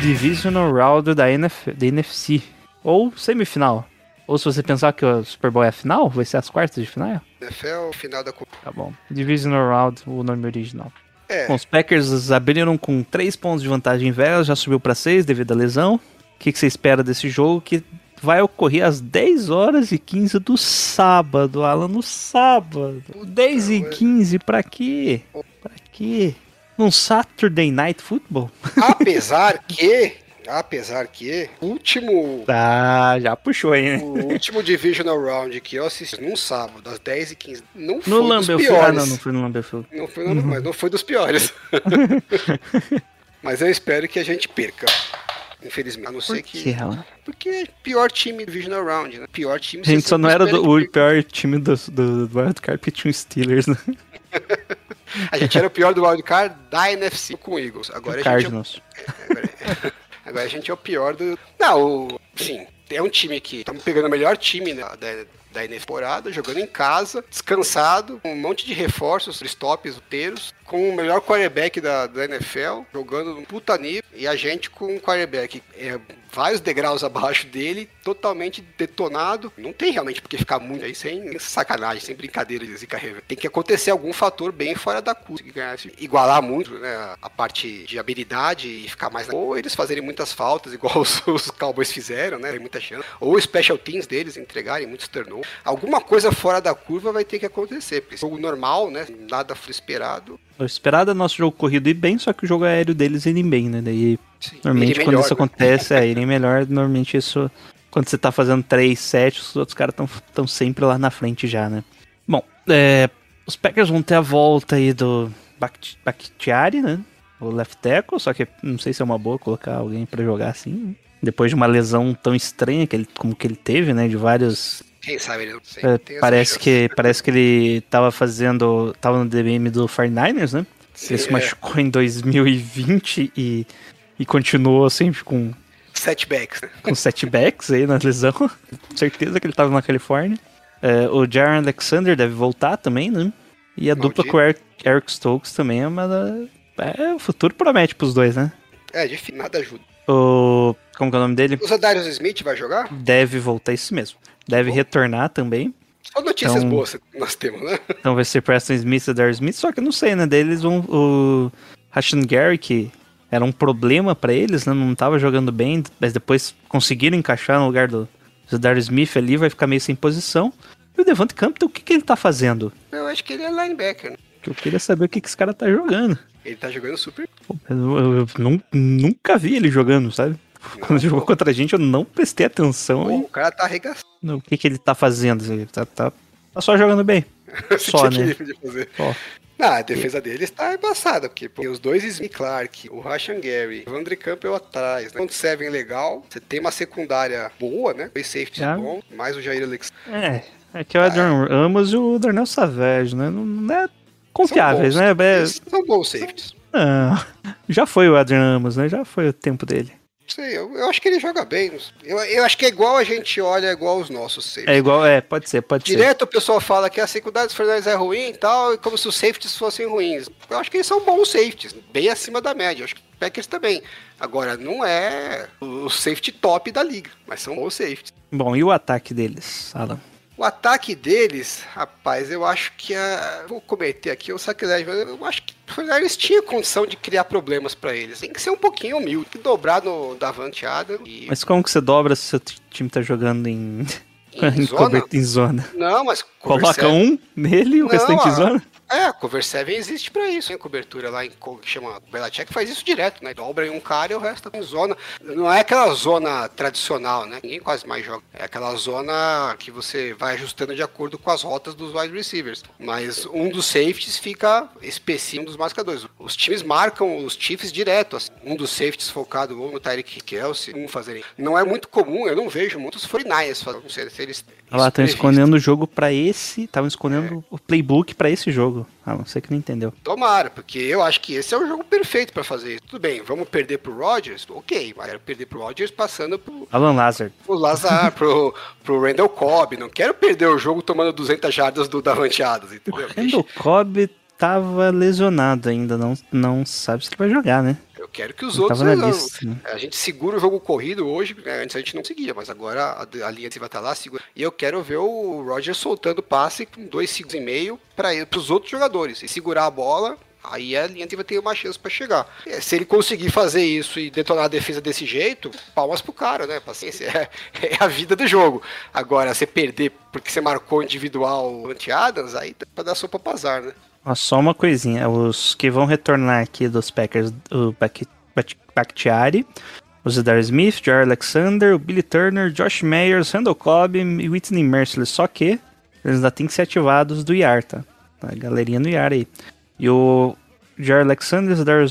Divisional Round da, NF, da NFC. Ou semifinal. Ou se você pensar que o Super Bowl é a final, vai ser as quartas de final. NFL, final da Copa. Tá bom. Divisional Round, o nome original. É, Bom, os Packers abriram com 3 pontos de vantagem em Vegas, já subiu para 6 devido à lesão. O que, que você espera desse jogo? Que vai ocorrer às 10 horas e 15 do sábado, Alan, no sábado. 10 e 15, pra quê? Pra quê? Num Saturday Night Football? apesar que, apesar que, o último, Tá, já puxou aí, né? o último Divisional Round que eu assisti num sábado, às 10h15, não foi No dos Lambeau Field. piores. Ah, não, não foi no Lambeau. Não foi, no- mas não foi dos piores. mas eu espero que a gente perca. Infelizmente. A não ser Que que. Porque é pior time do Divisional Round, né? Pior time A gente só não era do, o pior time do, do, do Wild Card porque tinha o Steelers, né? A gente era o pior do Wildcard da NFC com o Eagles. Agora a gente é o Cardinals. Agora, agora a gente é o pior do. Não, o, sim, é um time que estamos pegando o melhor time da, da, da temporada, jogando em casa, descansado, com um monte de reforços, stops inteiros, com o melhor quarterback da, da NFL, jogando no puta nível, e a gente com um quarterback é, vários degraus abaixo dele, totalmente detonado. Não tem realmente porque ficar muito aí sem sacanagem, sem brincadeira de zica reversa. Tem que acontecer algum fator bem fora da curva, igualar muito né, a- parte de habilidade e ficar mais. na- Ou eles fazerem muitas faltas, igual os, os Cowboys fizeram, né? Tem muita chance. Ou special teams deles entregarem muitos turnovers. Alguma coisa fora da curva vai ter que acontecer. Porque jogo normal, né? Nada esperado. É nosso jogo corrido ir bem, só que o jogo aéreo deles irem bem, né? Daí, normalmente, Ele quando melhor, isso né? acontece, é irem melhor. Normalmente, isso. Quando você tá fazendo 3, 7, os outros caras estão sempre lá na frente já, né? Bom, é, os Packers vão ter a volta aí do Bakhti- Bakhtiari, né? O left tackle, só que não sei se é uma boa colocar alguém pra jogar assim. né? Depois de uma lesão tão estranha que ele, como que ele teve, né? De vários Quem sabe ele não sempre É, parece, que, parece que ele tava fazendo. tava no DBM do 49ers, né? Sim, ele se machucou em 2020 e, e continuou sempre com, Setbacks, né? com setbacks aí na lesão. Certeza que ele tava na Califórnia. É, o Jaron Alexander deve voltar também, né? E a dupla com o Eric, Eric Stokes também é uma. É, o futuro promete pros dois, né? É, difícil, nada ajuda. O. Como que é o nome dele? O Zadarius Smith vai jogar? Deve voltar isso mesmo. Deve retornar também. Só notícias Então- boas que nós temos, né? Então vai ser Preston Smith e Darius Smith, só que eu não sei, né? Deles vão. O Rashan Gary, que era um problema pra eles, né? Não tava jogando bem, mas depois conseguiram encaixar no lugar do, do Smith ali, vai ficar meio sem posição. E o Devante Campbell, o que, que ele tá fazendo? Eu acho que ele é linebacker, né? Eu queria saber o que, que esse cara tá jogando. Ele tá jogando super. Eu, eu- eu nun- nunca vi ele jogando, sabe? Quando jogou contra a gente, eu não prestei atenção Pô, em- o cara tá arregaçando. no que, que ele tá fazendo. Ele tá, tá, tá só jogando bem. Só, O né? Só. Não, a defesa dele está embaçada, porque pô, os dois Smith Clark, o Rashan Gary, o Andre Campbell atrás, né? Front seven legal, você tem uma secundária boa, né? Dois safeties Já. bom, mais o Jair Alex. É, é que é o Adrian Ramos e o Darnell Savage, né? Não, não é confiáveis, São né? bons. É, São bons safeties. não, já foi o Adrian Ramos, né? Já foi o tempo dele. Sei, eu, eu acho que ele joga bem. Eu, eu acho que é igual a gente olha, é igual os nossos safeties. É igual, é, pode ser, pode ser. Direto o pessoal fala que a secundária dos Fernandes é ruim e tal, e como se os safeties fossem ruins. Eu acho que eles são bons safeties, bem acima da média. Eu acho que o Packers também. Agora, não é o safety top da liga, mas são bons safeties. Bom, e o ataque deles, Alan? O ataque deles, rapaz, eu acho que a. Vou cometer aqui o sacrilégio, mas eu acho que o Fernandes tinha condição de criar problemas pra eles. Tem que ser um pouquinho humilde, tem que dobrar no Davante Adams e. Mas como que você dobra se o seu time tá jogando em, Em zona? cobertura- em zona? Não, mas. Coloca um nele e o Não, restante em zona? É, a Cover 7 existe pra isso, hein? Cobertura lá em que chama o Belichick faz isso direto, né? Dobra em um cara e o resto tá em zona. Não é aquela zona tradicional, né? Ninguém quase mais joga. É aquela zona que você vai ajustando de acordo com as rotas dos wide receivers. Mas um dos safeties fica específico dos marcadores. Os times marcam os Chiefs direto. assim. Um dos safeties focado ou no Tyreek Kelsey, um fazerem. Não é muito comum, eu não vejo muitos 49ers fazendo. Não sei se eles. Olha lá, estão escondendo o jogo pra esse. Estavam escondendo o playbook pra esse jogo. Ah, não sei que não entendeu. Tomara, porque eu acho que esse é o jogo perfeito pra fazer isso. Tudo bem, vamos perder pro Rodgers? Ok, mas quero perder pro Rodgers passando pro, Alan Lazard. pro Lazar, pro, pro Randall Cobb. Não quero perder o jogo tomando 200 jardas do Davante Adams, entendeu? Randall Cobb tava lesionado ainda, não, não sabe se ele vai jogar, né? Eu quero que os Ele outros. eu- lista, né? A gente segura o jogo corrido hoje, né? antes a gente não seguia, mas agora a, a linha vai estar lá, segura. E eu quero ver o Roger soltando passe com dois segundos e meio para os outros jogadores. E segurar a bola, aí a linha vai ter uma chance para chegar. É, Se ele conseguir fazer isso e detonar a defesa desse jeito, palmas pro cara, né? Paciência, é, é a vida do jogo. Agora, você perder porque você marcou individual anti-Adams, aí dá pra dar sopa pro azar, né? Só uma coisinha. Os que vão retornar aqui dos Packers, o Bakhtiari, o Zedar Smith, Jar Alexander, o Billy Turner, Josh Myers, Randall Cobb e Whitney Merciless. Só que eles ainda têm que ser ativados do IAR, tá? A galerinha no IAR aí. E o Jar Alexander, Zedar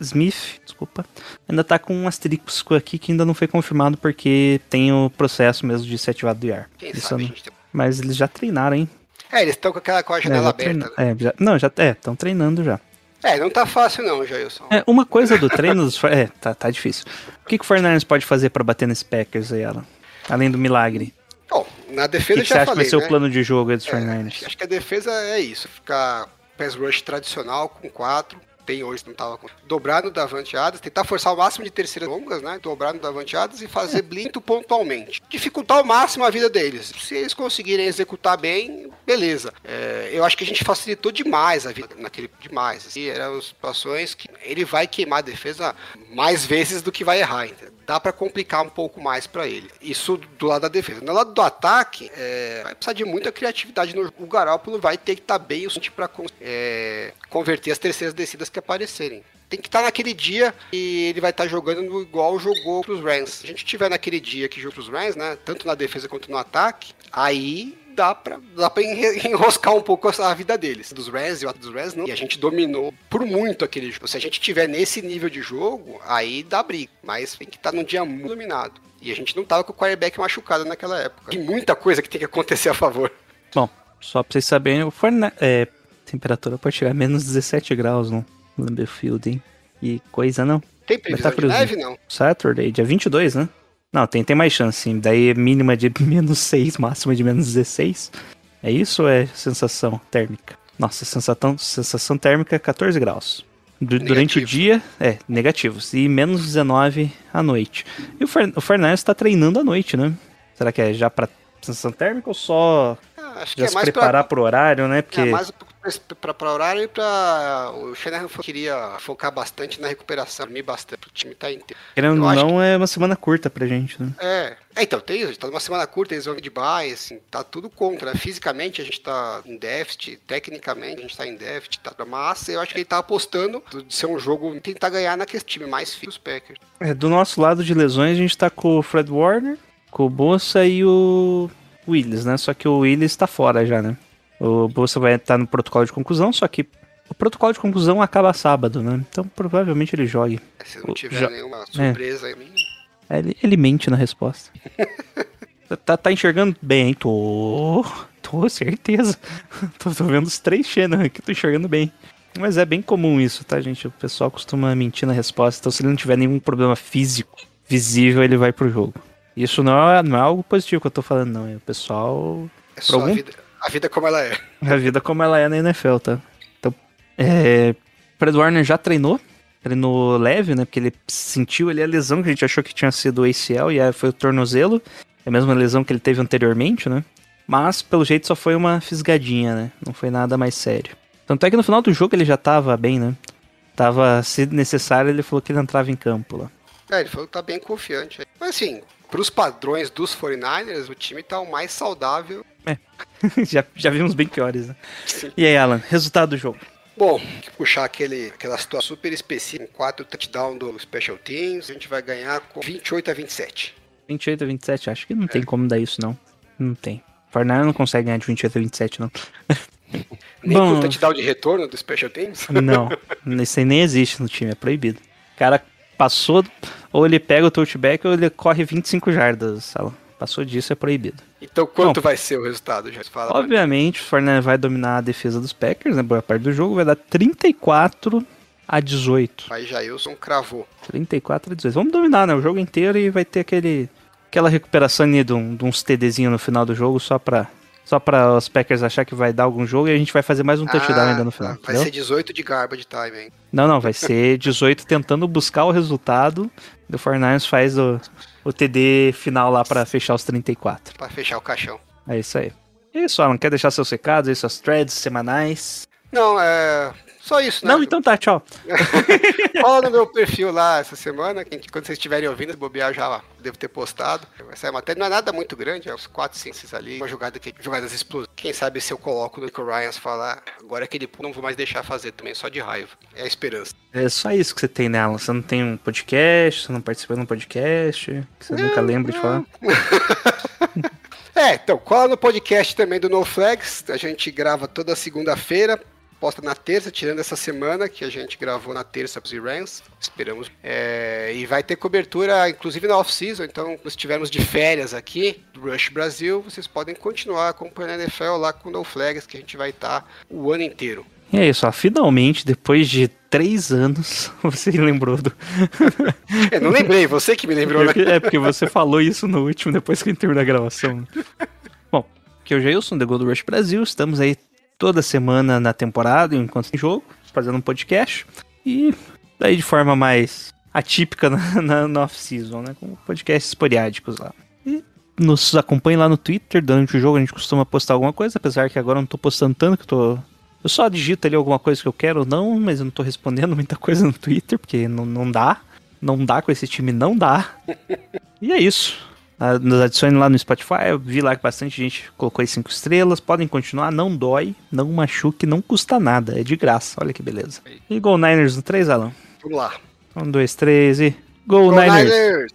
Smith, desculpa, ainda tá com um asterisco aqui que ainda não foi confirmado porque tem o processo mesmo de ser ativado do IAR. Quem Isso sabe, não- Mas eles já treinaram, hein? É, eles estão com aquela com a É, janela já aberta. treina- né? é, já- não, já é, estão treinando já. É, não tá fácil não, Jailson. É, uma coisa do treino dos. É, tá, tá difícil. O que, que o Fernandes pode fazer pra bater nesse Packers aí, Alan? Além do milagre. Bom, na defesa que, que já você acha que falei, vai ser né? o plano de jogo aí dos É, Fernandes? acho que a defesa é isso, ficar pass rush tradicional com quatro, tem hoje, não tava com... Dobrar no Davante Adams, tentar forçar o máximo de terceiras longas, né? Dobrar no Davante Adams e fazer blinto pontualmente. Dificultar ao máximo a vida deles. Se eles conseguirem executar bem, beleza. É, eu acho que a gente facilitou demais a vida naquele. Demais. Assim, eram situações que ele vai queimar a defesa mais vezes do que vai errar, entendeu? Dá pra complicar um pouco mais pra ele. Isso do lado da defesa. No lado do ataque, é, vai precisar de muita criatividade. No, o Garoppolo vai ter que estar bem o con- é, converter as terceiras descidas que aparecerem. Tem que estar naquele dia e ele vai estar jogando no- igual jogou pros Rams. Se a gente tiver naquele dia que jogou pros Rams, né? Tanto na defesa quanto no ataque, aí dá pra, dá pra enroscar um pouco a vida deles. Dos Rams e o dos Rams não. E a gente dominou por muito aquele jogo. Se a gente tiver nesse nível de jogo, aí dá briga. Mas tem que estar num dia muito dominado. E a gente não tava com o quarterback machucado naquela época. Tem muita coisa que tem que acontecer a favor. Bom, só pra vocês saberem, o Fortnite, é, temperatura pode chegar a menos 17 graus no Lambeau Field, hein? E coisa não. Tem tá previsão de friozinho. neve, não? Saturday, dia 22, né? Não, tem, tem mais chance, sim. Daí é mínima de menos 6, máxima de menos 16. É isso ou é sensação térmica? Nossa, sensação, sensação térmica é 14 graus. Du- durante o dia, é, negativos. E menos 19 à noite. E o, Fer, o Fernandes tá treinando à noite, né? Será que é já pra sensação térmica ou só Ah, já é se preparar pra, pro horário, né? Porque é mais pra horário e pra... O Shanahan queria focar bastante na recuperação, dormir bastante pro time tá inteiro. querendo ou não, é uma semana curta pra gente, né? É, é, então, tem isso, tá numa semana curta, eles vão de bye, assim, tá tudo contra, né? Fisicamente a gente tá em déficit, tecnicamente a gente tá em déficit, tá, mas eu acho que ele tá apostando de ser um jogo, tentar ganhar naquele time mais fixo dos Packers. É, do nosso lado de lesões, a gente tá com o Fred Warner, com o Bolsa e o Willis, né? Só que o Willis tá fora já, né? O Bolsa vai estar no protocolo de conclusão, só que o protocolo de conclusão acaba sábado, né? Então provavelmente ele jogue. Se não tiver nenhuma surpresa aí, mim, Ele, ele mente na resposta. tá, tá enxergando bem, hein? Tô. Tô, certeza. tô, tô vendo os três Shannon aqui, tô enxergando bem. Mas é bem comum isso, tá, gente? O pessoal costuma mentir na resposta. Então, se ele não tiver nenhum problema físico visível, ele vai pro jogo. Isso não é, não é algo positivo que eu tô falando, não. É o pessoal. é só algum- a vida, a vida como ela é. A vida como ela é na NFL, tá? Então, é. Fred Warner já treinou. Treinou leve, né? Porque ele sentiu ali a lesão que a gente achou que tinha sido o ACL e aí foi o tornozelo. É a mesma lesão que ele teve anteriormente, né? Mas, pelo jeito, só foi uma fisgadinha, né? Não foi nada mais sério. Tanto é que no final do jogo ele já tava bem, né? Tava, se necessário, ele falou que ele entrava em campo lá. É, ele falou que tá bem confiante. aí. Mas assim, pros padrões dos 49ers, o time tá o mais saudável. já, já vimos bem piores, né? E aí, Alan, resultado do jogo? Bom, puxar aquele, aquela situação super específica, com quatro touchdowns do Special Teams, a gente vai ganhar com 28 a 27. 28 a 27, acho que não tem como dar isso, não. Não tem. Fortnite não consegue ganhar de 28 a 27, não. Nem Bom. com o touchdown de retorno do Special Teams. Não, isso aí nem existe no time, é proibido. O cara passou, ou ele pega o touchback ou ele corre 25 jardas, Sala. Passou disso, é proibido. Então quanto Bom. vai ser o resultado? Já fala. Obviamente, o Fortnite vai dominar a defesa dos Packers, né? Boa parte do jogo, vai dar 34 a 18. Aí Jailson cravou. 34 a 18. Vamos dominar, né? O jogo inteiro e vai ter aquele, aquela recuperação ali de, um- de uns TDzinho no final do jogo só pra, só pra os Packers achar que vai dar algum jogo e a gente vai fazer mais um touchdown Ah, ainda no final. tá. Vai entendeu? ser 18 de garbage time, hein? Não, não, vai ser 18 tentando buscar o resultado. E o Fortnite faz o, o TD final lá pra fechar os 34. Pra fechar o caixão. É isso aí. É isso, Alan. Quer deixar seus recados aí, suas threads semanais? Não, é. Só isso, né? Não, então tá, tchau. Cola no meu perfil lá essa semana, que quando vocês estiverem ouvindo, bobear já devo ter postado. Essa matéria não é nada muito grande, é uns 4, 5 6 ali. Uma jogada que, jogadas explosivas. Quem sabe se eu coloco no Nico Ryan falar, agora que ele não vou mais deixar fazer também, só de raiva. É a esperança. É só isso que você tem, né, Alan? Você não tem um podcast, você não participa de um podcast, que você nunca lembra de falar. É, então, cola no podcast também do No Flags. A gente grava toda segunda-feira, posta na terça, tirando essa semana que a gente gravou na terça pros Rams. Esperamos. É, e vai ter cobertura, inclusive na off-season. Então, se estivermos de férias aqui do Rush Brasil, vocês podem continuar acompanhando a NFL lá com o No Flags, que a gente vai estar o ano inteiro. E é isso, ó. Finalmente, depois de três anos, você lembrou do. Eu não lembrei, você que me lembrou, né? É porque você falou isso no último, depois que terminou a gravação. Bom, aqui é o Jailson, The Gold Rush Brasil. Estamos aí toda semana na temporada, enquanto tem jogo, fazendo um podcast. E daí de forma mais atípica na, na, na off-season, né? Com podcasts esporádicos lá. E nos acompanhe lá no Twitter, durante o jogo a gente costuma postar alguma coisa, apesar que agora eu não tô postando tanto, que eu tô... Eu só digito ali alguma coisa que eu quero ou não, mas eu não tô respondendo muita coisa no Twitter, porque não, não dá. Não dá com esse time, não dá. E é isso. Ah, Nos adicione lá no Spotify. Eu vi lá que bastante gente colocou aí cinco estrelas. Podem continuar, não dói, não machuque, não custa nada. É de graça. Olha que beleza. E Go Niners no 3, Alan? Vamos lá. Um, dois, três e. Go, Go Niners! Niners!